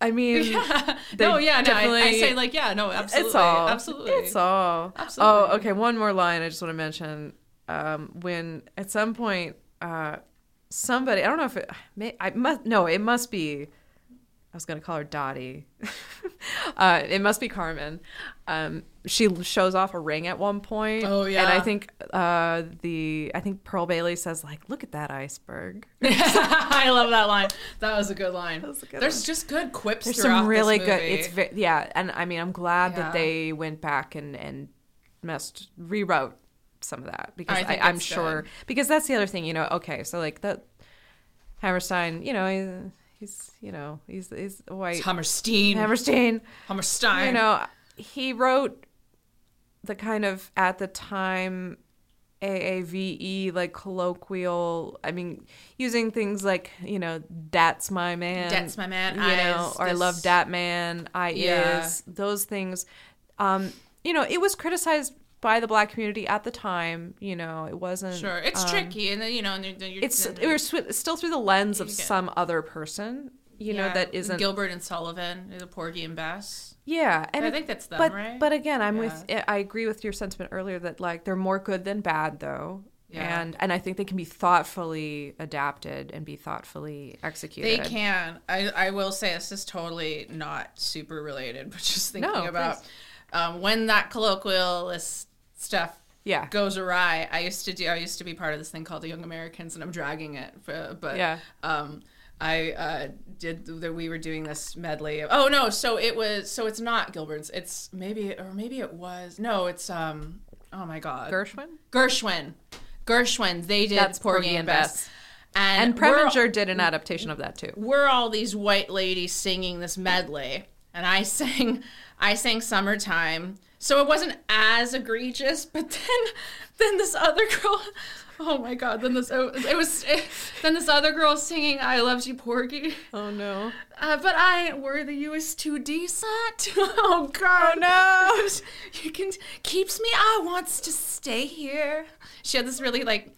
I mean They no, yeah, no. I, I say like, yeah, no, absolutely. it's all Absolutely. It's all. Absolutely. Oh, okay, one more line I just want to mention. Um when at some point uh somebody, I don't know if it may I must no, it must be I was to call her Dottie. uh, it must be Carmen. Um, she shows off a ring at one point. Oh, yeah. and. I think uh, the I think Pearl Bailey says like, "Look at that iceberg." I love that line. That was a good line. a good There's one. just good quips There's throughout some really this good. It's ve- yeah, and I mean, I'm glad Yeah. that they went back and and messed rewrote some of that because I I, I'm sure good. because that's the other thing. You know, okay, so like that Hammerstein, you know, he's, you know he's he's white It's Hammerstein. Hammerstein. Hammerstein. You know, he wrote the kind of at the time AAVE like colloquial. I mean, using things like you know, "That's my man," That's my man, you I know, or "I love that man," "I Yeah. is," those things. Um, you know, it was criticized by the black community at the time. You know, it wasn't Sure. It's um, tricky. And then, you know, and then you're, It's it was still through the lens of some other person. You know, that isn't Gilbert and Sullivan, the Porgy and Bess. Yeah, and I it- think that's them, but, right? But again, I'm with. I agree with your sentiment earlier that like they're more good than bad, though. Yeah. And and I think they can be thoughtfully adapted and be thoughtfully executed. They can. I, I will say this is totally not super related, but just thinking No, about um, when that colloquialist stuff Yeah. goes awry. I used to do. I used to be part of this thing called the Young Americans, and I'm dragging it. For, but Yeah. um, I uh, did. That we were doing this medley. Of, oh no! So it was. So it's not Gilbert's. It's maybe or maybe it was. No, it's um. Oh my God. Gershwin Gershwin. Gershwin. They did That's Porgy, and Bess. And, and Preminger did an adaptation of that too. we're all these white ladies singing this medley and i sang i sang summertime. So it wasn't as egregious but then then this other girl oh my god then this it was then this other girl singing i loved you porgy. Oh no! uh, but i ain't worthy you is too decent oh god. No! you can keeps me i wants to stay here. She had this really like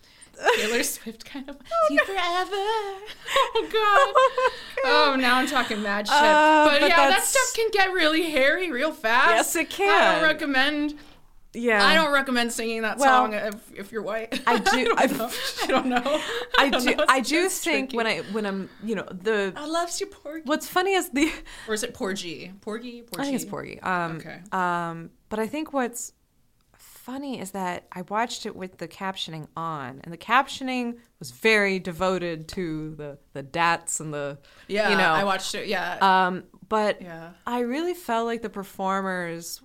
Taylor Swift kind of see you forever. Oh god. Oh, now I'm talking mad shit. Uh, but, but yeah, that stuff can get really hairy real fast. Yes, it can. I don't recommend. Yeah. I don't recommend singing that Well, song if, if you're white. I do- I don't know. I don't know. I don't do. know. I do think tricky. when I when I'm you know the I love you, Porgy. what's funny is the Or is it Porgy? Porgy? Porgy? I think it's Porgy. Um, Okay. Um, but I think what's funny is that I watched it with the captioning on, and the captioning was very devoted to the the dats and the Yeah, you know. I watched it. Yeah. um, but Yeah. I really felt like the performers.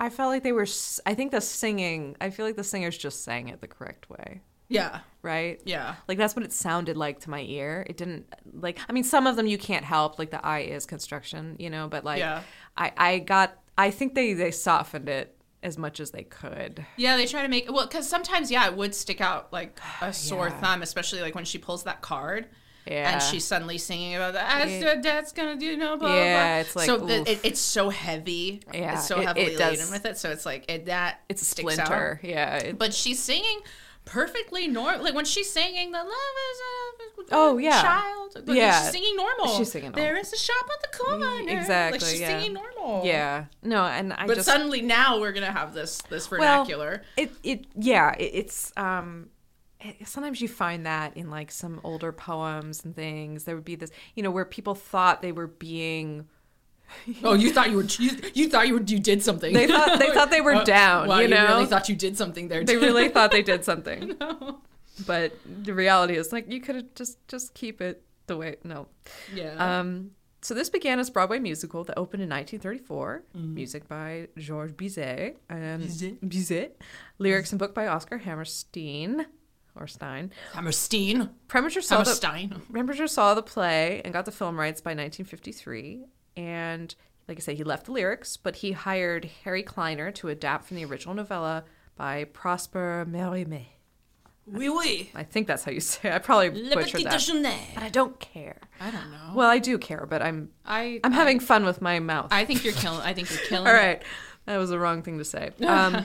I felt like they were. I think the singing. I feel like the singers just sang it the correct way, Yeah. right? Yeah. Like that's what it sounded like to my ear. It didn't like. I mean, some of them you can't help. Like the eye is construction, you know. But like, Yeah. I I got. I think they they softened it as much as they could. Yeah, they try to make well because sometimes yeah it would stick out like a sore Yeah. thumb, especially like when she pulls that card. Yeah. And she's suddenly singing about that. Yeah. Yeah. Dad's gonna do no blah blah. Yeah, blah. it's like, so the, it, it's so heavy. Yeah, it's so it- it heavily does- laden with it. So it's like it that It's a sticks splinter. Out. Yeah. it- But she's singing perfectly normal. Like when she's singing the love is a Oh, yeah. child. Like, Yeah. she's singing normal. She's singing normal. There is a shop on the corner. Exactly, Like she's yeah. singing normal. yeah. No, and I But just suddenly now we're gonna have this this Well, vernacular. It it yeah, it, it's um it- sometimes you find that in like some older poems and things. There would be this, you know, where people thought they were being Oh, you thought you were you, you thought you were, you did something. They thought- they thought they were down, Wow, you know? really thought you did something there. they really thought they did something. But the reality is like you could have just just keep it the way no. yeah. Um so this began as Broadway musical that opened in 1934, music by Georges Bizet and Bizet. Bizet, lyrics and book by Oscar Hammerstein or Stein. Hammerstein. Preminger saw the Hammerstein. Preminger saw the play and got the film rights by 1953. And like I said, he left the lyrics, but he hired Harry Kleiner to adapt from the original novella by Prosper Mérimée. Oui, oui. I think that's how you say it. I probably Le butchered petit that. But I don't care. I don't know. Well, I do care, but I'm I I'm having fun with my mouth. I think you're killing. I think you're killing. All right. That was the wrong thing to say. Um,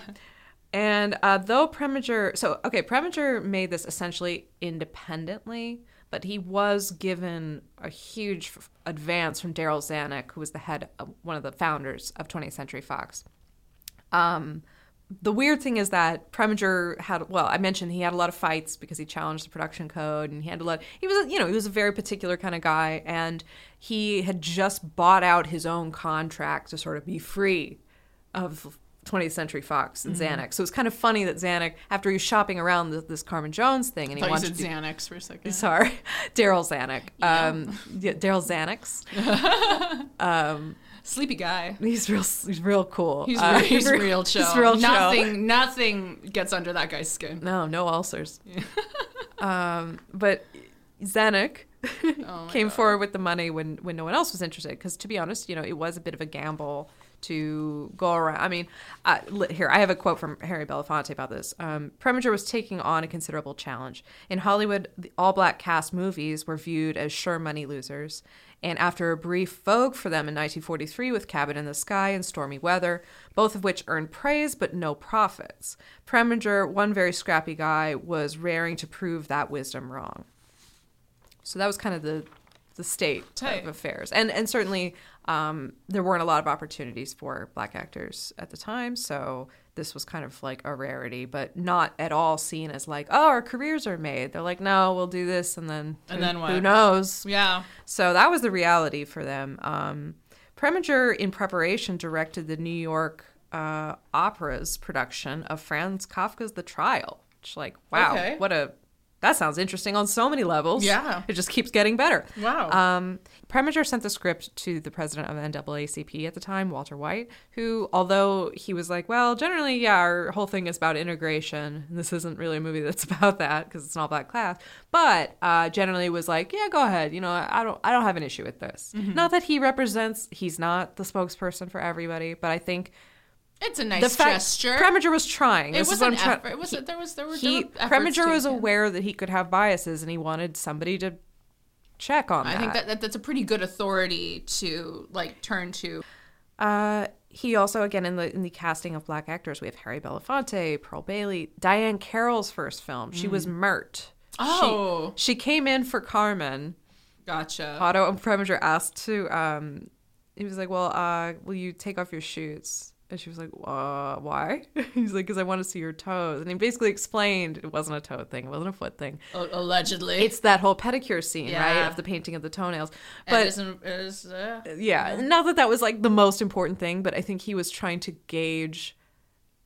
and uh, though Preminger, so okay, Preminger made this essentially independently, but he was given a huge advance from Darryl Zanuck, who was the head, of, one of the founders of 20th Century Fox. Um, the weird thing is that Preminger had, well, I mentioned he had a lot of fights because he challenged the production code and he had a lot, he was, you know, he was a very particular kind of guy and he had just bought out his own contract to sort of be free of 20th Century Fox and Xanax. So it's kind of funny that Xanax, after he was shopping around this, this Carmen Jones thing and he wanted to do, Xanax for a second. sorry, Darryl Zanuck, um, yeah, Daryl Xanax. Sleepy guy. He's real, he's real cool. He's, Uh, he's real chill. He's real chill. nothing, nothing gets under that guy's skin. No, no ulcers. um, but Xanax. Oh came God. forward with the money when when no one else was interested. Because to be honest, you know, it was a bit of a gamble to go around. I mean, uh, here I have a quote from Harry Belafonte about this. Um, Preminger was taking on a considerable challenge in Hollywood. The all black cast movies were viewed as sure money losers. And after a brief vogue for them in 1943 with Cabin in the Sky and Stormy Weather, both of which earned praise but no profits, Preminger, one very scrappy guy, was raring to prove that wisdom wrong. So that was kind of the the state Tight. of affairs, and and certainly um, there weren't a lot of opportunities for black actors at the time. So this was kind of like a rarity, but not at all seen as like, oh, our careers are made. They're like, no, we'll do this, and then And who, then Who knows? Yeah. So that was the reality for them. Um, Preminger, in preparation, directed the New York uh, Opera's production of Franz Kafka's The Trial. Which, like, wow, Okay. what a that sounds interesting on so many levels. Yeah. it just keeps getting better. Wow. Um, Preminger sent the script to the president of NAACP at the time, Walter White, who, although he was like, well, generally, yeah, our whole thing is about integration. And this isn't really a movie that's about that because it's an all-black class, but uh, generally was like, yeah, go ahead. You know, I don't, I don't have an issue with this. Mm-hmm. Not that he represents, he's not the spokesperson for everybody, but I think it's a nice the fact gesture. Preminger was trying. it This was an try- effort. It was. there was. There were. He, there were efforts Preminger was aware that he could have biases, and he wanted somebody to check on I that. think that, that that's a pretty good authority to like turn to. Uh, he also, again, in the in the casting of black actors, we have Harry Belafonte, Pearl Bailey, Diahann Carroll's first film. She was Myrt. Oh, She came in for Carmen. gotcha. Otto Preminger asked to. Um, he was like, "Well, uh, will you take off your shoes?" And she was like, uh, "Why?" He's like, "Because I want to see your toes." And he basically explained it wasn't a toe thing, it wasn't a foot thing. Allegedly, It's that whole pedicure scene, right, of the painting of the toenails. But isn't- is, uh, yeah, not that that was like the most important thing, but I think he was trying to gauge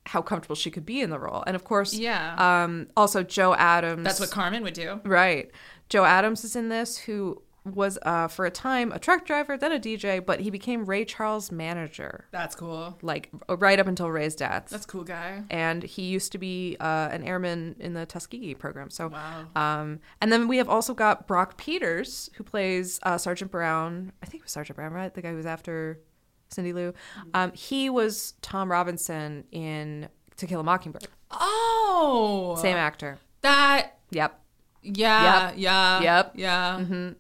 how comfortable she could be in the role. And of course, yeah. um, also Joe Adams. that's what Carmen would do. Right. Joe Adams is in this, who was uh, for a time a truck driver, then a DJ, but he became Ray Charles' manager, That's cool. like right up until Ray's death. That's a cool guy. and he used to be uh, an airman in the Tuskegee program. So, Wow. um, and then we have also got Brock Peters, who plays uh, Sergeant Brown. I think it was Sergeant Brown, right? The guy who was after Cindy Lou. Mm-hmm. Um, he was Tom Robinson in To Kill a Mockingbird. Oh, Same actor. that. Yep. Yeah, Yep. yeah, Yep. yeah.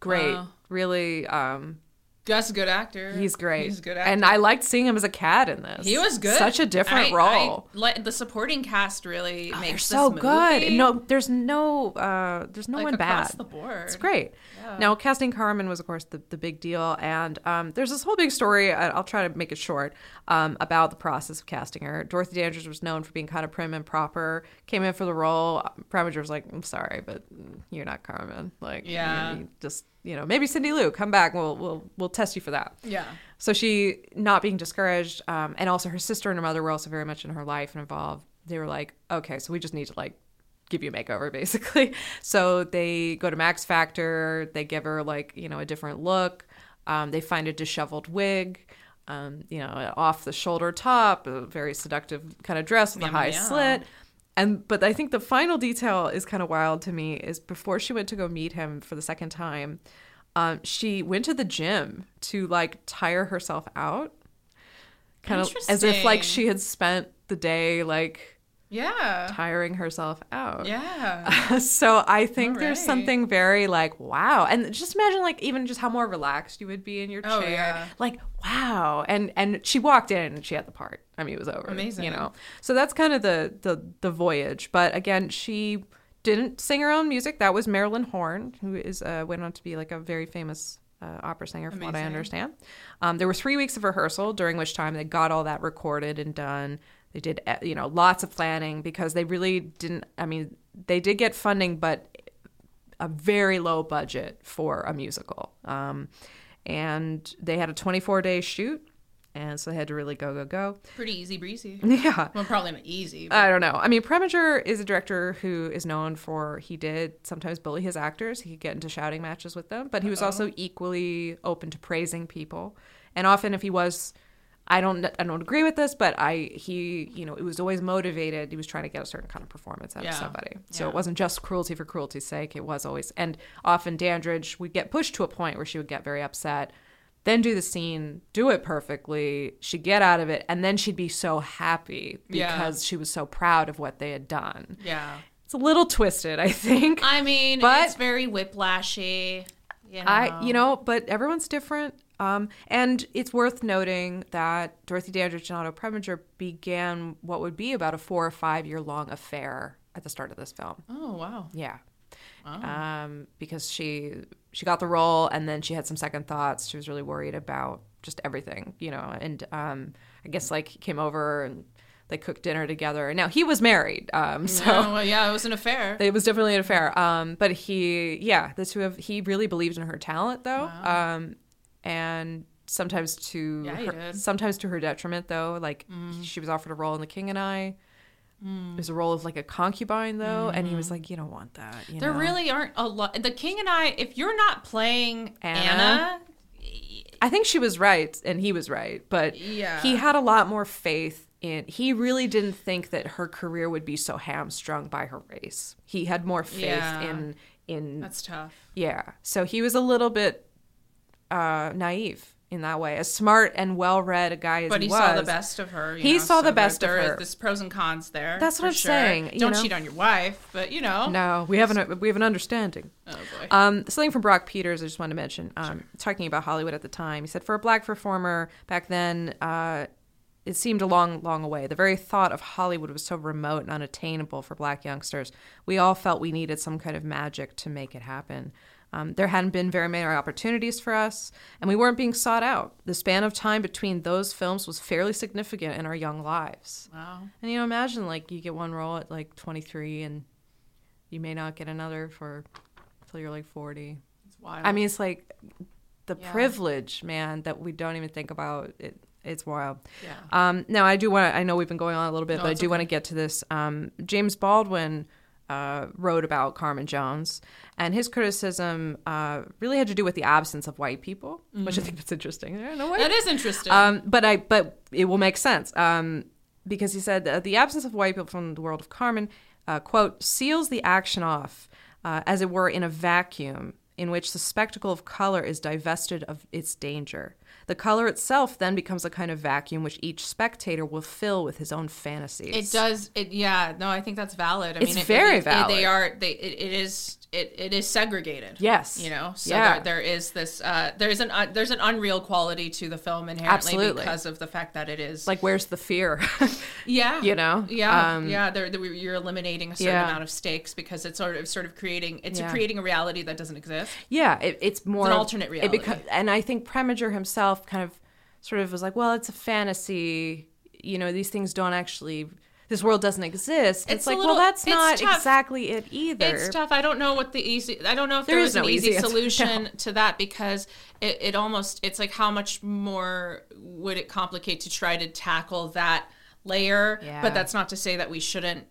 Great. Wow. Really. Um, Gus a good actor. he's great. He's a good actor. And I liked seeing him as a cat in this. he was good. Such a different I- role. I, like the supporting cast really They're makes so good. No, there's no, uh, there's no like one bad. the board. It's great. Now, casting Carmen was, of course, the, the big deal. And um, there's this whole big story. I'll try to make it short um, about the process of casting her. Dorothy Dandridge was known for being kind of prim and proper. Came in for the role. Preminger was like, I'm sorry, but you're not Carmen. Like, Yeah. you just, you know, maybe Cindy Lou, come back. We'll, we'll, we'll test you for that. Yeah. So she not being discouraged, um, and also her sister and her mother were also very much in her life and involved. They were like, okay, so we just need to like give you a makeover, basically. So they go to Max Factor. They give her like you know a different look. Um, they find a disheveled wig. Um, you know, off the shoulder top, a very seductive kind of dress with a high yum. slit. And but I think the final detail is kind of wild to me is before she went to go meet him for the second time, um, she went to the gym to like tire herself out, kind of as if like she had spent the day like Yeah. tiring herself out. Yeah. so I think there's something very like wow, and just imagine like even just how more relaxed you would be in your chair Oh, chair. yeah. Like wow, and and she walked in and she had the part. I mean, it was over. Amazing. you know. So that's kind of the the the voyage. But again, she didn't sing her own music. That was Marilyn Horne, who is uh, went on to be like a very famous. Uh, opera singer, from what I understand. Um, there were three weeks of rehearsal, during which time they got all that recorded and done. They did, uh, you know, lots of planning because they really didn't. I mean, they did get funding, but a very low budget for a musical. Um, and they had a 24 day shoot, and so they had to really go, go, go. Pretty easy breezy. Yeah. Well, probably not easy. But I don't know. I mean, Preminger is a director who is known for he did sometimes bully his actors. He could get into shouting matches with them, but he was also equally open to praising people. And often, if he was, I don't, I don't agree with this, but I, he, you know, it was always motivated. He was trying to get a certain kind of performance out Yeah. of somebody. So Yeah. it wasn't just cruelty for cruelty's sake. It was always, and often Dandridge would get pushed to a point where she would get very upset. Then do the scene, do it perfectly. She'd get out of it, and then she'd be so happy Yeah. because she was so proud of what they had done. yeah. It's a little twisted, I think. I mean, But- it's very whiplashy. You know. I, you know, but everyone's different. Um, and it's worth noting that Dorothy Dandridge and Otto Preminger began what would be about a four or five year long affair at the start of this film. Oh wow. Yeah. Um, because she she got the role and then she had some second thoughts. She was really worried about just everything, you know. And um, I guess like came over and they cooked dinner together. Now he was married, um, so well, yeah, it was an affair. it was definitely an affair. Um, but he, yeah, the two of he really believed in her talent though, um, and sometimes to Yeah, her, sometimes to her detriment though. Like she was offered a role in The King and I. It was a role of like a concubine though, and he was like, "You don't want that." You there know? really aren't a lot. The King and I. If you're not playing Anna? Anna, I think she was right and he was right, but Yeah. he had a lot more faith in he really didn't think that her career would be so hamstrung by her race. He had more faith Yeah. in in that's tough. yeah. So he was a little bit uh naive in that way. As smart and well-read a guy as was But he, he saw the best of her. you He know, saw the best there, of her. There's pros and cons there. That's what I'm sure. saying, Don't know? cheat on your wife, but you know. No, we have an we have an understanding. Oh boy. Um, something from Brock Peters, I just wanted to mention. Um, Talking about Hollywood at the time, he said, for a black performer back then, uh, it seemed a long, long away. The very thought of Hollywood was so remote and unattainable for black youngsters. We all felt we needed some kind of magic to make it happen. Um, there hadn't been very many opportunities for us, and we weren't being sought out. The span of time between those films was fairly significant in our young lives. wow. And you know, imagine like you get one role at like 23, and you may not get another for until you're like 40. It's wild. I mean, it's like the Yeah. privilege, man, that we don't even think about. It, it's wild. yeah. Um, now, I do want I know we've been going on a little bit, No, but I do want to get to this. Um, James Baldwin uh, wrote about Carmen Jones, and his criticism uh, really had to do with the absence of white people, which I think that's interesting. I don't know why. That is interesting. Um, but I but it will make sense um, because he said uh, the absence of white people from the world of Carmen uh, quote seals the action off uh, as it were in a vacuum in which the spectacle of color is divested of its danger. The color itself then becomes a kind of vacuum which each spectator will fill with his own fantasies. It does. It yeah. No, I think that's valid. I It's mean, it, very it- it- valid. They are. They. It is. It, it is segregated. Yes. You know. So Yeah. there, there is this. Uh, there's an. Uh, there's an unreal quality to the film inherently Absolutely. because of the fact that it is. like where's the fear? yeah. you know? Yeah. Um, yeah. There, there, you're eliminating a certain Yeah. amount of stakes because it's sort of sort of creating. It's Yeah. creating a reality that doesn't exist. Yeah, it, it's more an of- alternate reality. and I think Preminger himself kind of sort of was like, well, it's a fantasy. You know, these things don't actually. This world doesn't exist. It's, It's like, little- well, that's not tough. exactly it either. It's tough. I don't know what the easy. I don't know if There there, is was an no easy, solution to that because it, it almost it's like how much more would it complicate to try to tackle that layer? Yeah. But that's not to say that we shouldn't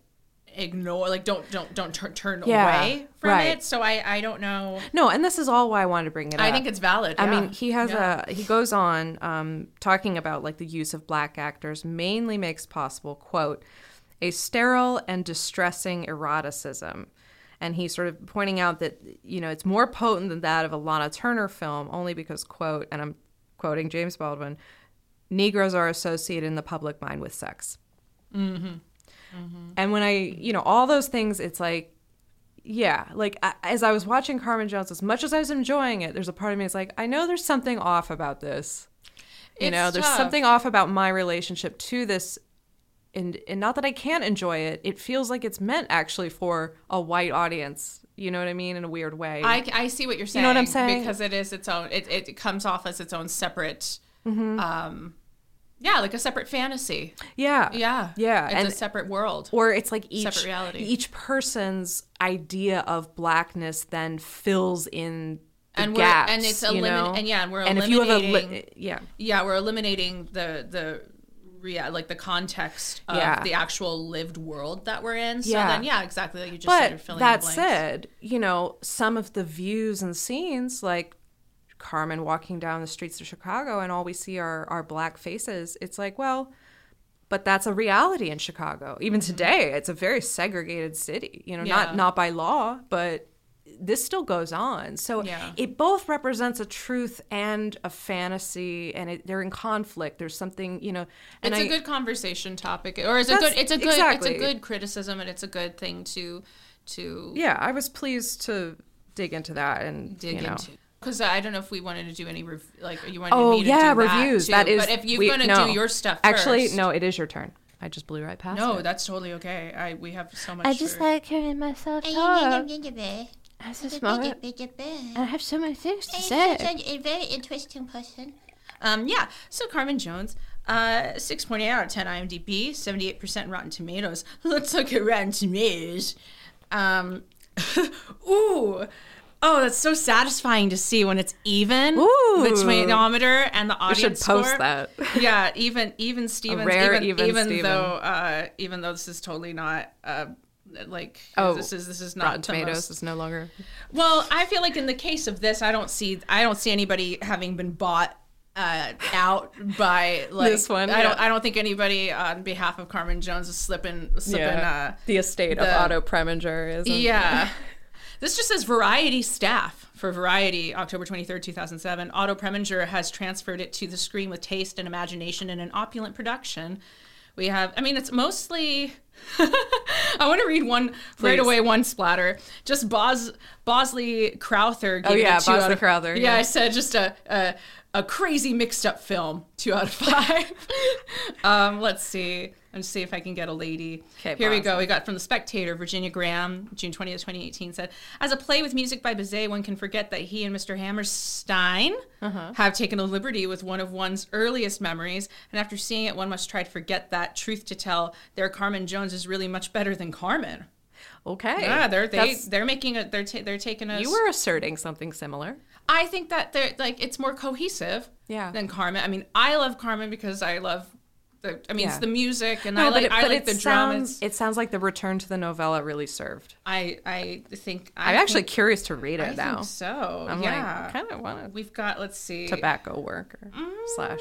ignore like don't don't don't turn turn Yeah, away from right. it. So I I don't know. No, and this is all why I wanted to bring it up. I think it's valid. I yeah. mean, he has Yeah. a he goes on um, talking about like the use of black actors mainly makes possible quote a sterile and distressing eroticism, and he's sort of pointing out that you know it's more potent than that of a Lana Turner film only because quote and I'm quoting James Baldwin, Negroes are associated in the public mind with sex. Mm-hmm. Mm-hmm. And when I, you know, all those things, it's like, yeah, like I, as I was watching Carmen Jones, as much as I was enjoying it, there's a part of me that's like, I know there's something off about this. You It's know, there's tough. something off about my relationship to this. And, and not that I can't enjoy it, it feels like it's meant actually for a white audience. You know what I mean? In a weird way. I, I see what you're saying. You know what I'm saying? Because it is its own. It, it comes off as its own separate. Mm-hmm. Um, yeah, like a separate fantasy. yeah. Yeah, Yeah. It's and a separate world. or it's like each each person's idea of blackness then fills in the And we're- and it's you elimin- know? and yeah, and we're and if you have a li- yeah yeah, we're eliminating the the rea- like the context of Yeah. the actual lived world that we're in. So Yeah. then, yeah, exactly like you just said, you're but filling that the said you know some of the views and scenes like carmen walking down the streets of chicago and all we see are are black faces it's like well but that's a reality in chicago even today it's a very segregated city you know Mm-hmm. Yeah. not not by law but this still goes on so Yeah. it both represents a truth and a fantasy and it, they're in conflict there's something you know and it's a I- good conversation topic, or it's a good, it's a good, exactly. it's a good criticism, and it's a good thing to to yeah i was pleased to dig into that and dig you know. into. Because I don't know if we wanted to do any rev- like you wanted Oh me to yeah, do reviews. That, That too. is. But if you're we- gonna no. do your stuff, actually, first- no, it is your turn. I just blew right past no, it. that's totally okay. I we have so much. I just for- like hearing myself talk. I just. I have so many things to say. such a very interesting person. Um, yeah. So Carmen Jones, uh, six point eight out of ten IMDb, seventy eight percent Rotten Tomatoes. Let's look at Rotten Tomatoes. Um, ooh. Oh, that's so satisfying to see when it's even Ooh. the tomatometer and the audience. We should post score. that. yeah, even even Stevens, rare even, even even Steven. though uh, even though this is totally not uh, like Oh, this is this is not Rotten Tomatoes most- is no longer. well, I feel like in the case of this, I don't see I don't see anybody having been bought uh, out by like This one, I don't. I don't think anybody on behalf of Carmen Jones is slipping slipping. Yeah. the estate of Otto Preminger is. Uh, yeah. This just says Variety staff for Variety, October 23rd, 2007. Otto Preminger has transferred it to the screen with taste and imagination in an opulent production. We have, I mean, it's mostly. I want to read one right away. One splatter. Just Bos Bosley Crowther. Gave Oh, yeah, it two out Bosley of- Crowther, Yeah, yeah. I said just a, a a crazy mixed up film. Two out of five. um, let's see. Let's see if I can get a lady. Okay, Here we go. We got from the Spectator, Virginia Graham, June 20th, 2018, said, As a play with music by Bizet, one can forget that he and Mr. Hammerstein Uh-huh. have taken a liberty with one of one's earliest memories. And after seeing it, one must try to forget that. Truth to tell, their Carmen Jones is really much better than Carmen. Okay. Yeah, they're they, That's- they're making a they're ta- they're taking a you were asserting something similar. I think that they're like it's more cohesive Yeah. than Carmen. I mean, I love Carmen because I love The, I mean, it's the music, and No, I like, it, I like the sounds, dramas. It sounds like the return to the novella really served. I I think I'm actually curious to read it I now. think so. I'm yeah, like, kind of want to. we've got. Let's see. tobacco worker Mm. slash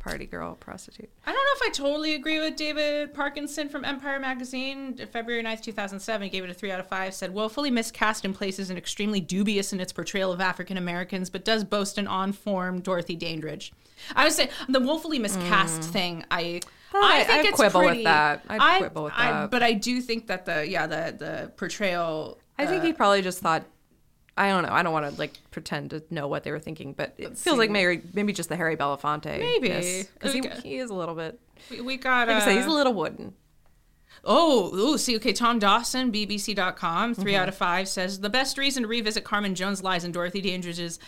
party girl prostitute. I don't know if I totally agree with David Parkinson from Empire Magazine. February 9th, 2007, he gave it a 3 out of 5. Said, woefully miscast in places and extremely dubious in its portrayal of African Americans, but does boast an on form Dorothy Dandridge. I would say the woefully miscast thing, I. I- I think I'd it's quibble with that. I'd I- quibble with I- that. but I do think that the yeah the the portrayal. I think uh, he probably just thought. I don't know. I don't want to like pretend to know what they were thinking, but it feels like maybe maybe just the Harry Belafonte. Maybe. because he, he is a little bit. we, we got. Like I uh, say, he's a little wooden. Oh, ooh, see, okay, Tom Dawson, BBC.com, 3 Mm-hmm. out of 5, says the best reason to revisit Carmen Jones lies in Dorothy Dandridge's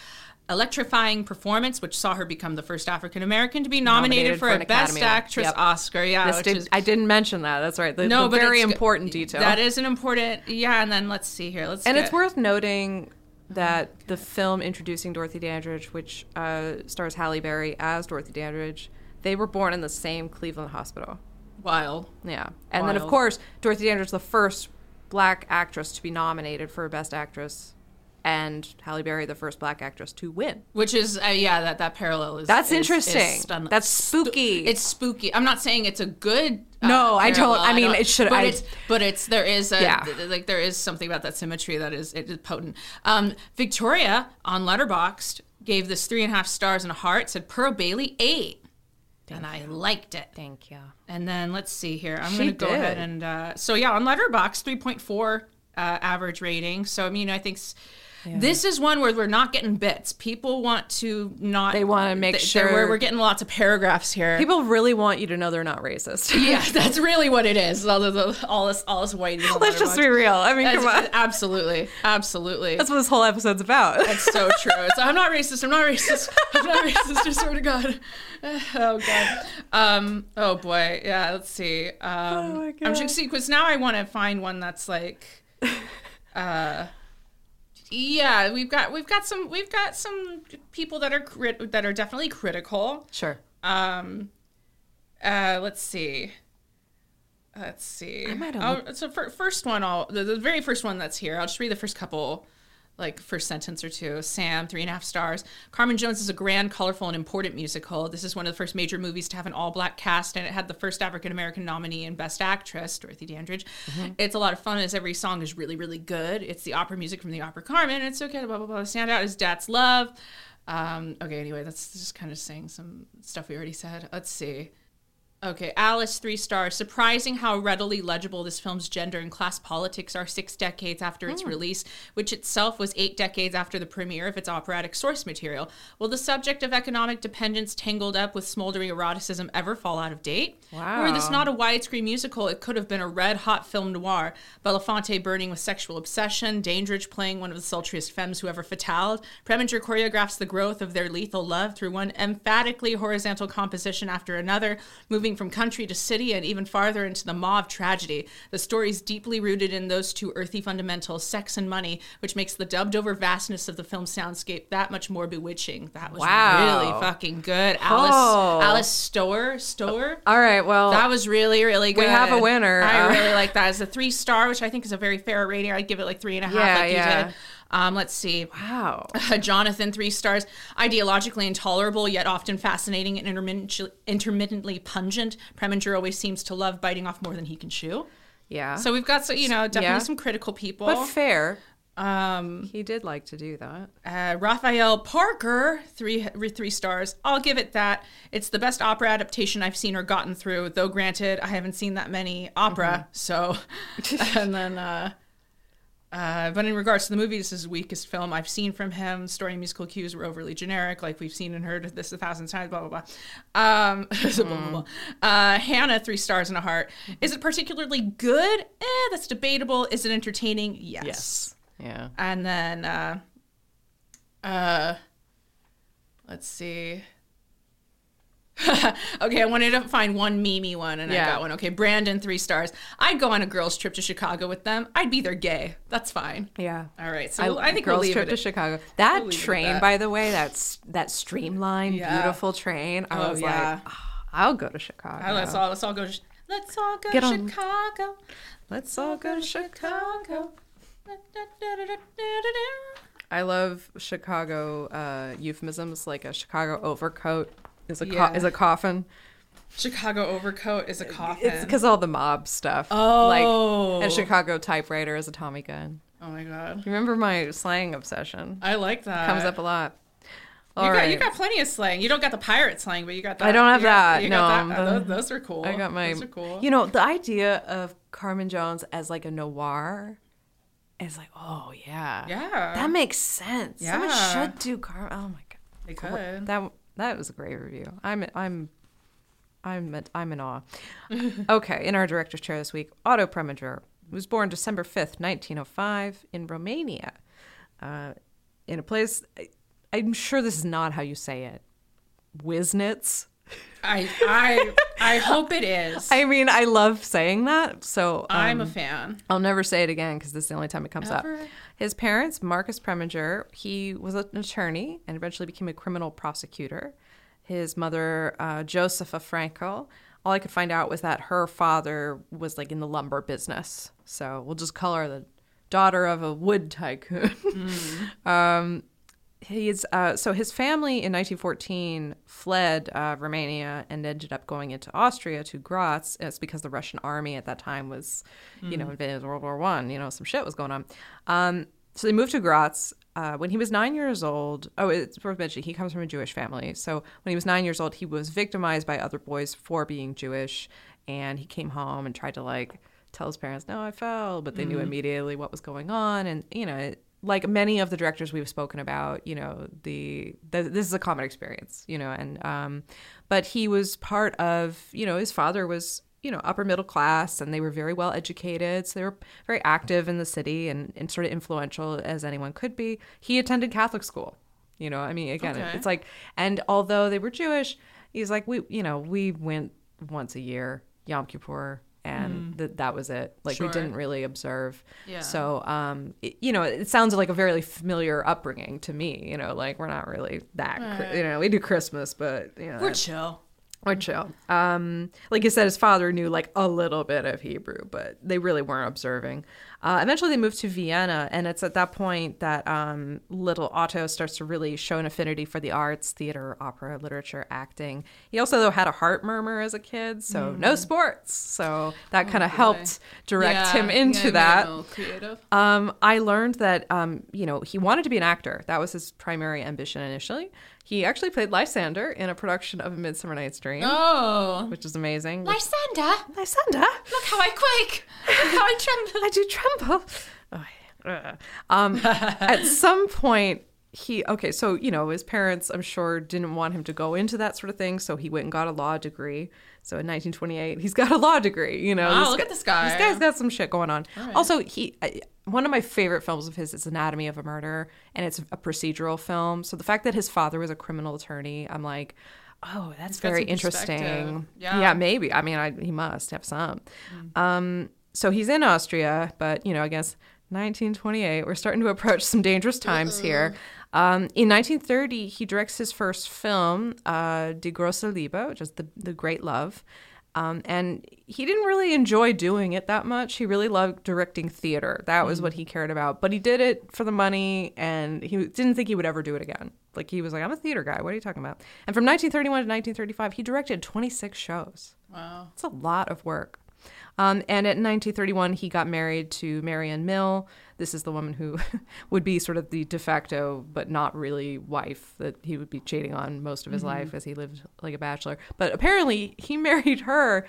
electrifying performance, which saw her become the first African American to be nominated, Nominated for, for a Best Academy Actress Yep. Oscar. Yeah, which did, is I didn't mention that. That's right. The, no, the but very important detail. That is an important, yeah. And then let's see here. Let's and get- it's worth noting that the film introducing Dorothy Dandridge, which uh, stars Halle Berry as Dorothy Dandridge, they were born in the same Cleveland hospital. wild. Yeah, and then of course Dorothy Dandridge, the first black actress to be nominated for a Best Actress, and Halle Berry, the first black actress to win. Which is, uh, yeah, that, that parallel is. That's is- is interesting. stun- That's stu- spooky. it's spooky. I'm not saying it's a good. uh, No, I don't-. I mean, it should- But I- it's, but it's there is a Yeah. th- like there is something about that symmetry that is it is potent. Um, Victoria on Letterboxd gave this three and a half stars and a heart. Said Pearl Bailey eight, and I liked it. Thank you. And then let's see here. I'm going to go ahead and uh, so yeah, on Letterboxd 3.4 uh, average rating. So I mean, I think this is one where we're not getting bits. People want to not. They wanna make th- sure- we're, we're getting lots of paragraphs here. People really want you to know they're not racist. yeah, that's really what it is. All, the, all this, all this white. Let's just be real. I mean, come on. Absolutely, absolutely. That's what this whole episode's about. That's so true. So I'm not racist. I'm not racist. I'm not racist. I swear to God. Oh God. Um. Oh boy. Yeah. Let's see. Um. Oh my God. I'm just see because now I want to find one that's like. Uh. Yeah, we've got we've got some we've got some people that are crit- that are definitely critical. sure. Um, uh, let's see. Let's see. I might have so for, first one, I'll the, the very first one that's here. I'll just read the first couple, like first sentence or two. Sam, three and a half stars. Carmen Jones is a grand, colorful, and important musical. This is one of the first major movies to have an all-black cast, and it had the first African American nominee in Best Actress, Dorothy Dandridge. It's a lot of fun, as every song is really, really good. It's the opera music from the opera Carmen. It's okay. Blah blah blah. Stand out is Dat's Love. Um, okay, anyway, that's just kind of saying some stuff we already said. Let's see. Okay, Alice, three stars. Surprising how readily legible this film's gender and class politics are six decades after its hmm. release, which itself was eight decades after the premiere of its operatic source material. Will the subject of economic dependence tangled up with smoldering eroticism ever fall out of date? Wow. Were this not a widescreen musical, it could have been a red hot film noir. Belafonte burning with sexual obsession, Dandridge playing one of the sultriest femmes who ever fataled. Preminger choreographs the growth of their lethal love through one emphatically horizontal composition after another, moving from country to city and even farther into the maw of tragedy. The story is deeply rooted in those two earthy fundamentals, sex and money, which makes the dubbed over vastness of the film soundscape that much more bewitching. That was Wow. really fucking good. Alice Oh. Alice Stower Stower. All right. Well, That was really, really good. We have a winner. I Uh, really like that. It's a three star, which I think is a very fair rating. I'd give it like three and a half, Yeah, like yeah. Um, let's see. wow. Jonathan, three stars. Ideologically intolerable, yet often fascinating and intermittently, intermittently pungent. Preminger always seems to love biting off more than he can chew. Yeah. So we've got, so you know, definitely Yeah. some critical people. but fair. um, He did like to do that. uh, Raphael Parker, three three stars. I'll give it that. It's the best opera adaptation I've seen or gotten through. Though granted, I haven't seen that many opera. So, and then, uh, uh, but in regards to the movie, this is the weakest film I've seen from him. Story and musical cues were overly generic, like we've seen and heard this a thousand times. Blah blah blah. Um, blah, blah, blah. Uh, Hannah, three stars and a heart. Is it particularly good? Eh, that's debatable. Is it entertaining? yes. Yeah. And then uh uh let's see. okay, I wanted to find one memey one and I got one. Okay, Brandon, three stars. I'd go on a girls' trip to Chicago with them. I'd be their gay. That's fine. Yeah. All right. So I, think girls we'll trip to Chicago. That at train, that. by the way, that's that streamlined, Yeah. beautiful train. I Oh, was yeah. like, ah, I'll go to Chicago. Right, let's all let's all go. To, let's all go Get to on. Chicago. Let's all go to Chicago. Chicago. I love Chicago uh, euphemisms, like a Chicago overcoat is a co- Yeah. is a coffin. Chicago overcoat is a coffin. It's because all the mob stuff. oh, Like, and Chicago typewriter is a Tommy gun. oh my god, You remember my slang obsession? I like that. Comes up a lot. You All got, right. you got plenty of slang. You don't got the pirate slang, but you got that. I don't have you got- that, you got no, that. the- those, those are cool. I got my. Those are cool. You know, the idea of Carmen Jones as like a noir is like, oh yeah, yeah, that makes sense. Someone Yeah. should do Carmen. Oh my god, they could. that that was a great review. I'm I'm I'm I'm in awe. okay, in our director's chair this week, Otto Preminger was born December fifth, nineteen oh five, in Romania, uh, in a place. I, I'm sure this is not how you say it. Wiznitz. I I I hope it is. I mean, I love saying that, so I'm um, a fan. I'll never say it again because this is the only time it comes Ever? up. His parents, Marcus Preminger, he was an attorney and eventually became a criminal prosecutor. His mother, uh, Josepha Frankel, all I could find out was that her father was like in the lumber business. So we'll just call her the daughter of a wood tycoon. um, he's uh, so his family in 1914 fled uh, Romania and ended up going into Austria to Graz. It's because the Russian army at that time was, you know, invaded World War One. You know, some shit was going on. Um, so they moved to Graz. Uh, when he was nine years old, oh, it's worth mentioning he comes from a Jewish family. So when he was nine years old, he was victimized by other boys for being Jewish, and he came home and tried to like tell his parents, "No, I fell," but they knew immediately what was going on, and you know, it, like many of the directors we've spoken about, you know, the, the this is a common experience, you know, and um, but he was part of, you know, his father was, you know, upper middle class, and they were very well educated, so they were very active in the city and, and sort of influential as anyone could be. He attended Catholic school, you know, I mean, again, Okay. it's like, and although they were Jewish, he's like, we, you know, we went once a year, Yom Kippur. And th- that was it. Like we didn't really observe. Yeah. So, um, it, you know, it sounds like a very familiar upbringing to me. You know, like we're not really that. You know, we do Christmas, but you know, We're chill. We're chill. Um, like you said, his father knew like a little bit of Hebrew, but they really weren't observing. Uh, eventually, they moved to Vienna, and it's at that point that um, little Otto starts to really show an affinity for the arts, theater, opera, literature, acting. He also, though, had a heart murmur as a kid, so no sports. So that kind of helped direct him into that. creative. Um, I learned that um, you know he wanted to be an actor. That was his primary ambition initially. He actually played Lysander in a production of A Midsummer Night's Dream, Oh, which is amazing. Lysander, Lysander, look how I quake! Look how I tremble! I do tremble. Oh, yeah. um, at some point, he okay. So you know his parents, I'm sure, didn't want him to go into that sort of thing. So he went and got a law degree. So in 1928, he's got a law degree. You know, This look guy- at this guy. This guy's got some shit going on. Also, he I, one of my favorite films of his is Anatomy of a Murder, and it's a procedural film. So the fact that his father was a criminal attorney, I'm like. Oh, that's very interesting. Yeah. Yeah. maybe. I mean, I, he must have some. Um, so he's in Austria, but you know, I guess 1928. We're starting to approach some dangerous times here. Um, in 1930, he directs his first film, uh, Die große Liebe, which is the the Great Love. Um, and he didn't really enjoy doing it that much. He really loved directing theater. That was what he cared about. But he did it for the money, and he didn't think he would ever do it again. Like he was like, "I'm a theater guy. What are you talking about?" And from 1931 to 1935, he directed 26 shows. Wow. It's a lot of work. Um, and in 1931, he got married to Marion Mill. This is the woman who would be sort of the de facto, but not really wife that he would be cheating on most of his life as he lived like a bachelor. But apparently, he married her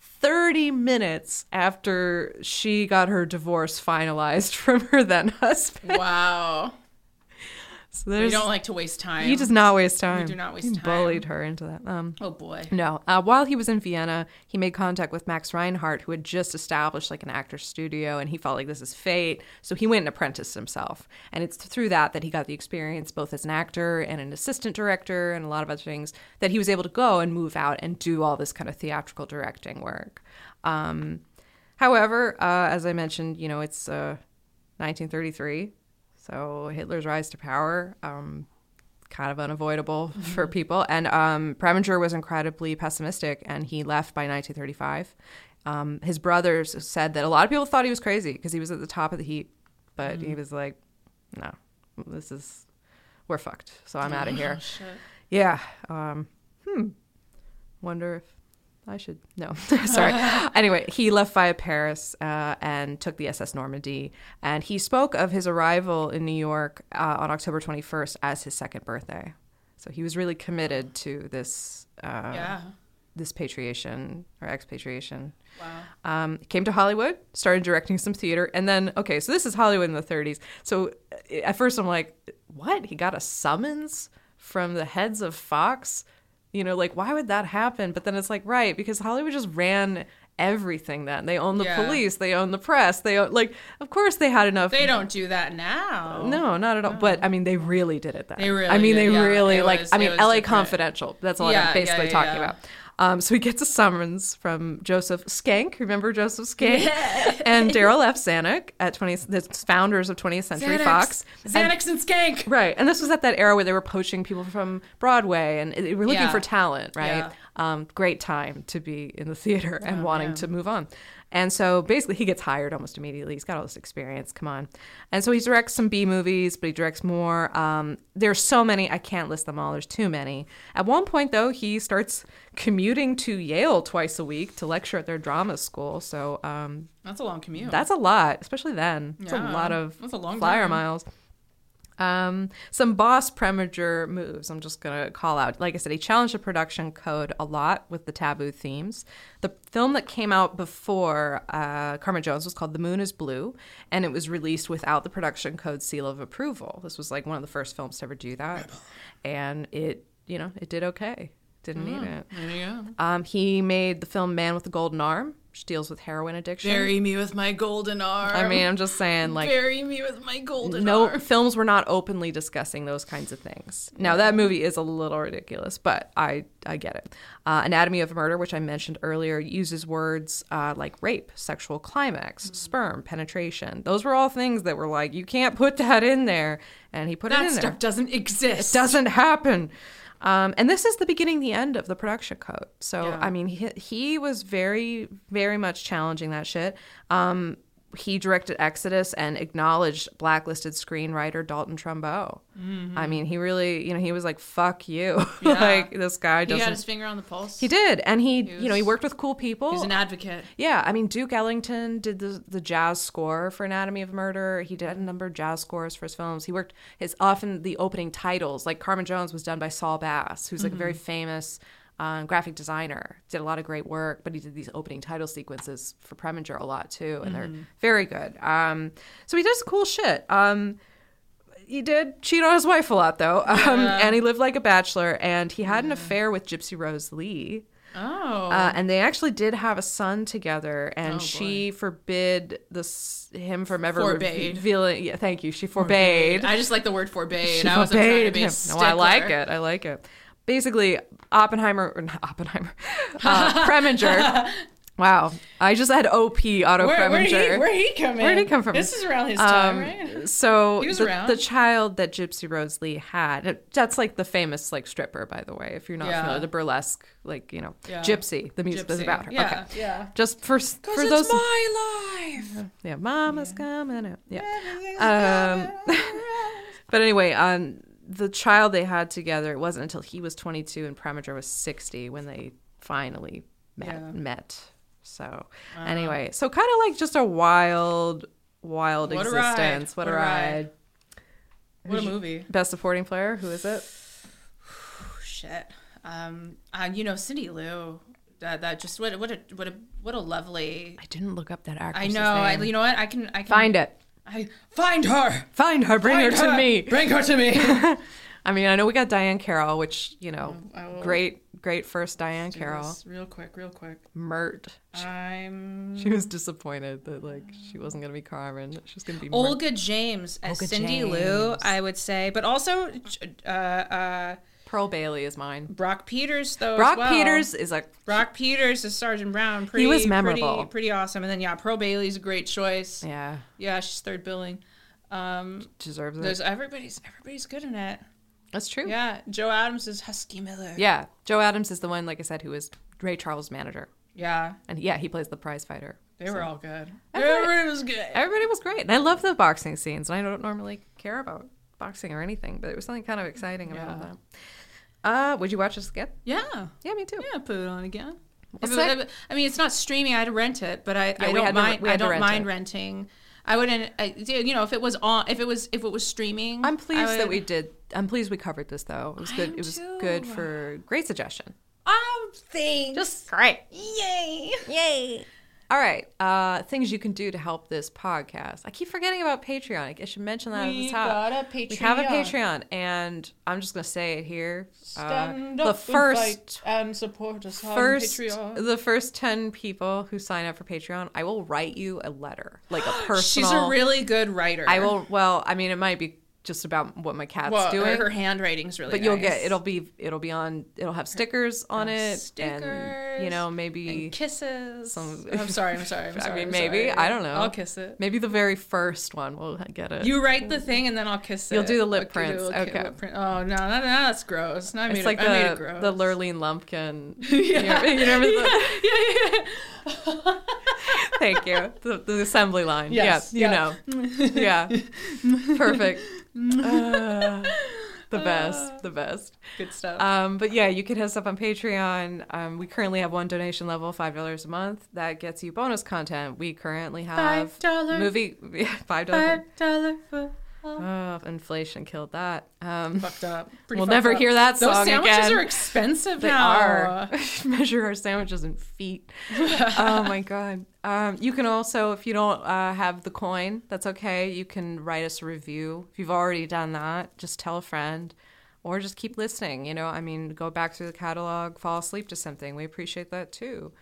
30 minutes after she got her divorce finalized from her then husband. Wow. So we don't like to waste time. he does not waste time. We do not waste he time. bullied her into that. Um, Oh boy. no. Uh, while he was in Vienna, he made contact with Max Reinhardt, who had just established like an actor studio, and he felt like this is fate. So he went and apprenticed himself, and it's through that that he got the experience both as an actor and an assistant director and a lot of other things that he was able to go and move out and do all this kind of theatrical directing work. Um, however, uh, as I mentioned, you know, it's uh, 1933, so Hitler's rise to power. Um, kind of unavoidable for people. And um, Preminger was incredibly pessimistic, and he left by 1935. Um, his brothers said that a lot of people thought he was crazy because he was at the top of the heap, but he was like, "No, this is we're fucked. So I'm out of here." Oh, shit. Yeah. Um, hmm. Wonder if I should. No. Sorry. anyway, he left via Paris uh, and took the SS Normandie. And he spoke of his arrival in New York uh, on October 21st as his second birthday. So he was really committed to this. Uh, Yeah. This patriation or expatriation. Wow. Um, came to Hollywood, started directing some theater, and then okay, so this is Hollywood in the 30s. So uh, at first I'm like, what? He got a summons from the heads of Fox? You know, like why would that happen? But then it's like, right, because Hollywood just ran everything then. They own the Yeah. police, they own the press, they own like of course they had enough They don't do that now. no, not at all. But I mean, they really did it then. They really I mean, did, they yeah. really It like. was- I mean, L.A. different. Confidential. That's all Yeah, I'm basically talking about. Um, so he gets a summons from Joseph Skank. Remember Joseph Skank and Darryl F. Zanuck at 20, the founders of 20th Century Xanax. Fox. And- Xanax and Skank. Right, and this was at that era where they were poaching people from Broadway, and they were looking Yeah. for talent. Right, Yeah. um, great time to be in the theater and Oh, wanting yeah. to move on. And so basically, he gets hired almost immediately. He's got all this experience. Come on, and so he directs some B movies, but he directs more. Um, there's so many I can't list them all. There's too many. At one point, though, he starts commuting to Yale twice a week to lecture at their drama school. So um, That's a long commute. that's a lot, especially then. It's a lot of that's a long flyer time. miles. Um, some boss Preminger moves. I'm just gonna call out. Like I said, he challenged the production code a lot with the taboo themes. The film that came out before uh, Carmen Jones was called "The Moon Is Blue," and it was released without the production code seal of approval. This was like one of the first films to ever do that, and it, you know, it did okay. Didn't need it. there you go. Um, he made the film "Man with the Golden Arm," deals with heroin addiction. Bury me with my golden arm. I mean, I'm just saying, like, bury me with my golden no arm. films were not openly discussing those kinds of things. Now that movie is a little ridiculous, but I I get it. Uh, Anatomy of Murder, which I mentioned earlier, uses words uh, like rape, sexual climax, Mm-hmm. sperm, penetration. Those were all things that were like you can't put that in there, and he put it in there. stuff doesn't exist. It Doesn't happen. Um, and this is the beginning, the end of the production code. So, Yeah. I mean, he, he was very, very much challenging that shit. Um, he directed Exodus and acknowledged blacklisted screenwriter Dalton Trumbo. I mean, he really, you know, he was like, "Fuck you," Mm-hmm. Yeah. like this guy He doesn't. had his finger on the pulse. He did, and he, He you know, he worked with cool people. He's an advocate. Yeah, I mean Duke Ellington did the the jazz score for Anatomy of Murder. He did a number of jazz scores for his films. He worked his often the opening titles, like Carmen Jones was done by Saul Bass, who's like a very famous um, graphic designer. Did a lot of great work, but he did these opening title sequences for Preminger a lot too, and they're very good. Um, so he does cool shit. Um, he did cheat on his wife a lot though, um, and he lived like a bachelor, and he had an affair with Gypsy Rose Lee. Oh. Uh, and they actually did have a son together, and Oh, she forbid this him from ever Forbade. revealing. Yeah, thank you. She forbade. I just like the word forbade. She I wasn't trying to be him. No, I like it. I like it. Basically, Oppenheimer or not Oppenheimer, uh, Preminger. Wow, I just had OP Otto Where, where, Preminger. did he, where did he come in? Where did he come from? This is around his time, Um, right? So He was the, around. the child that Gypsy Rose Lee had. That's like the famous like stripper, by the way. If you're not Yeah. familiar, the burlesque, like you know, Yeah. Gypsy. The music is about her. Yeah, okay. yeah. Just for for Because those. it's my life. yeah, Mama's coming out. Yeah. Um, But anyway, on the child they had together, it wasn't until he was 22 and Preminger was 60 when they finally met. Yeah. met. So anyway, so kind of like just a wild, wild What a ride. existence. What, a ride. What a movie. Best supporting player? Who is it? Shit. Um, uh, you know, Cindy Lou. That, that just what a- what a what a what a lovely. I didn't look up that actress. I know. I, you know what? I can I can Find it. I find her. Find her. Bring Find her to me. Bring her to me. I mean, I know we got Diahann Carroll, which you know, great, great first Diahann Carroll. real quick, real quick. Myrt. I'm She was disappointed that like she wasn't gonna be Carmen. She was gonna be Myrt. Olga James as Olga Cindy Lou, I would say, but also uh, uh, Pearl Bailey is mine. Brock Peters though. Brock well. Peters is like Brock Peters is Sergeant Brown. Pretty, was memorable. Pretty, pretty awesome. And then yeah, Pearl Bailey's a great choice. Yeah, yeah she's third billing. Um, deserves it. there's everybody's everybody's good in it. That's true. Yeah, Joe Adams is Husky Miller. Yeah. Joe Adams is the one, like I said, who is Ray Charles' manager. Yeah, And yeah, he plays the prize fighter. they were all good. Everybody- Everybody was good. Everybody was great. And I love the boxing scenes. And I don't normally care about boxing or anything, but it was something kind of exciting about Yeah. Uh, would you watch this again? Yeah. Yeah, me too. Yeah, put it on again. If it- I mean, it's not streaming. I'd rent it, but I, I don't had to- mind. I don't rent mind it. renting. I wouldn't. I, you know, if it was on, if it was, if it was streaming, I'm pleased that we did. I'm pleased we covered this though. It was good. It was too. good for great suggestion. Oh, thanks. Just great. yay. Yay. All right. Uh, things you can do to help this podcast. I keep forgetting about Patreon. I should mention that at the We top. got a Patreon. We have a Patreon, and I'm just gonna say it here. Uh, Stand the up first and, support us first Patreon. the first 10 people who sign up for patreon i will write you a letter like a personal She's a really good writer. i will well i mean it might be just about what my cat's Well, doing her, her handwriting's really. but you'll get it'll be it'll be on it'll have stickers on it and you know maybe And kisses. Some- oh, I'm sorry. I'm sorry. I'm I sorry. mean, I'm maybe. sorry. I don't know. I'll kiss it. maybe the very first one we'll get it You write the thing and then I'll kiss it. You'll do the lip I'll prints. Okay. lip print. Oh no, no, no, that's gross. No, I it's it, like I it the gross. the Lurleen Lumpkin. Yeah. You remember the- yeah, yeah, yeah. Thank you. The, the assembly line. Yes, yeah, yeah. you know. yeah. Perfect. Uh, the best. The best. Good stuff. Um, but yeah, you can hit us up on Patreon. Um, we currently have one donation level, five dollars a month. That gets you bonus content. We currently have $5 movie five dollars. Five dollar for Oh, inflation killed that. Um, fucked up. Pretty We'll fucked never up. hear that Those song sandwiches are expensive They now. are. Measure our sandwiches in feet. oh my god. Um, you can also, if you don't uh, have the coin, that's okay. You can write us a review. If you've already done that, just tell a friend, or just keep listening. You know, I mean, go back through the catalog, fall asleep to something. We appreciate that too.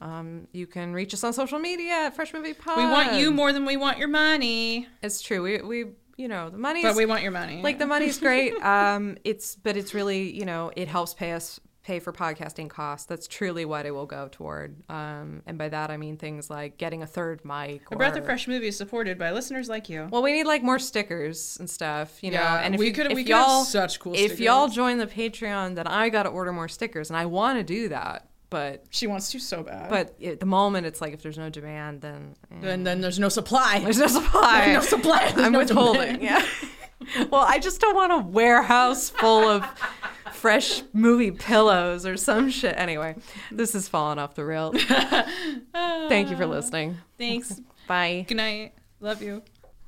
Um, you can reach us on social media at Fresh Movie Pod. We want you more than we want your money, It's true. We we you know the money but we want your money. like the money's great. Um it's but it's really you know it helps pay us pay for podcasting costs. That's truly what it will go toward. Um and by that i mean things like getting a third mic a or, breath of fresh movie is supported by listeners like you. well we need like more stickers and stuff you know and if we could- if we y'all such cool if y'all join the patreon then i gotta order more stickers and i want to do that but She wants to so bad. but at the moment it's like if there's no demand then eh, and then there's no supply. there's no supply no supply. There's I'm no withholding. demand. Yeah. well, I just don't want a warehouse full of fresh movie pillows or some shit. Anyway, this is falling off the rails. Thank you for listening. Thanks. Bye. Good night. Love you.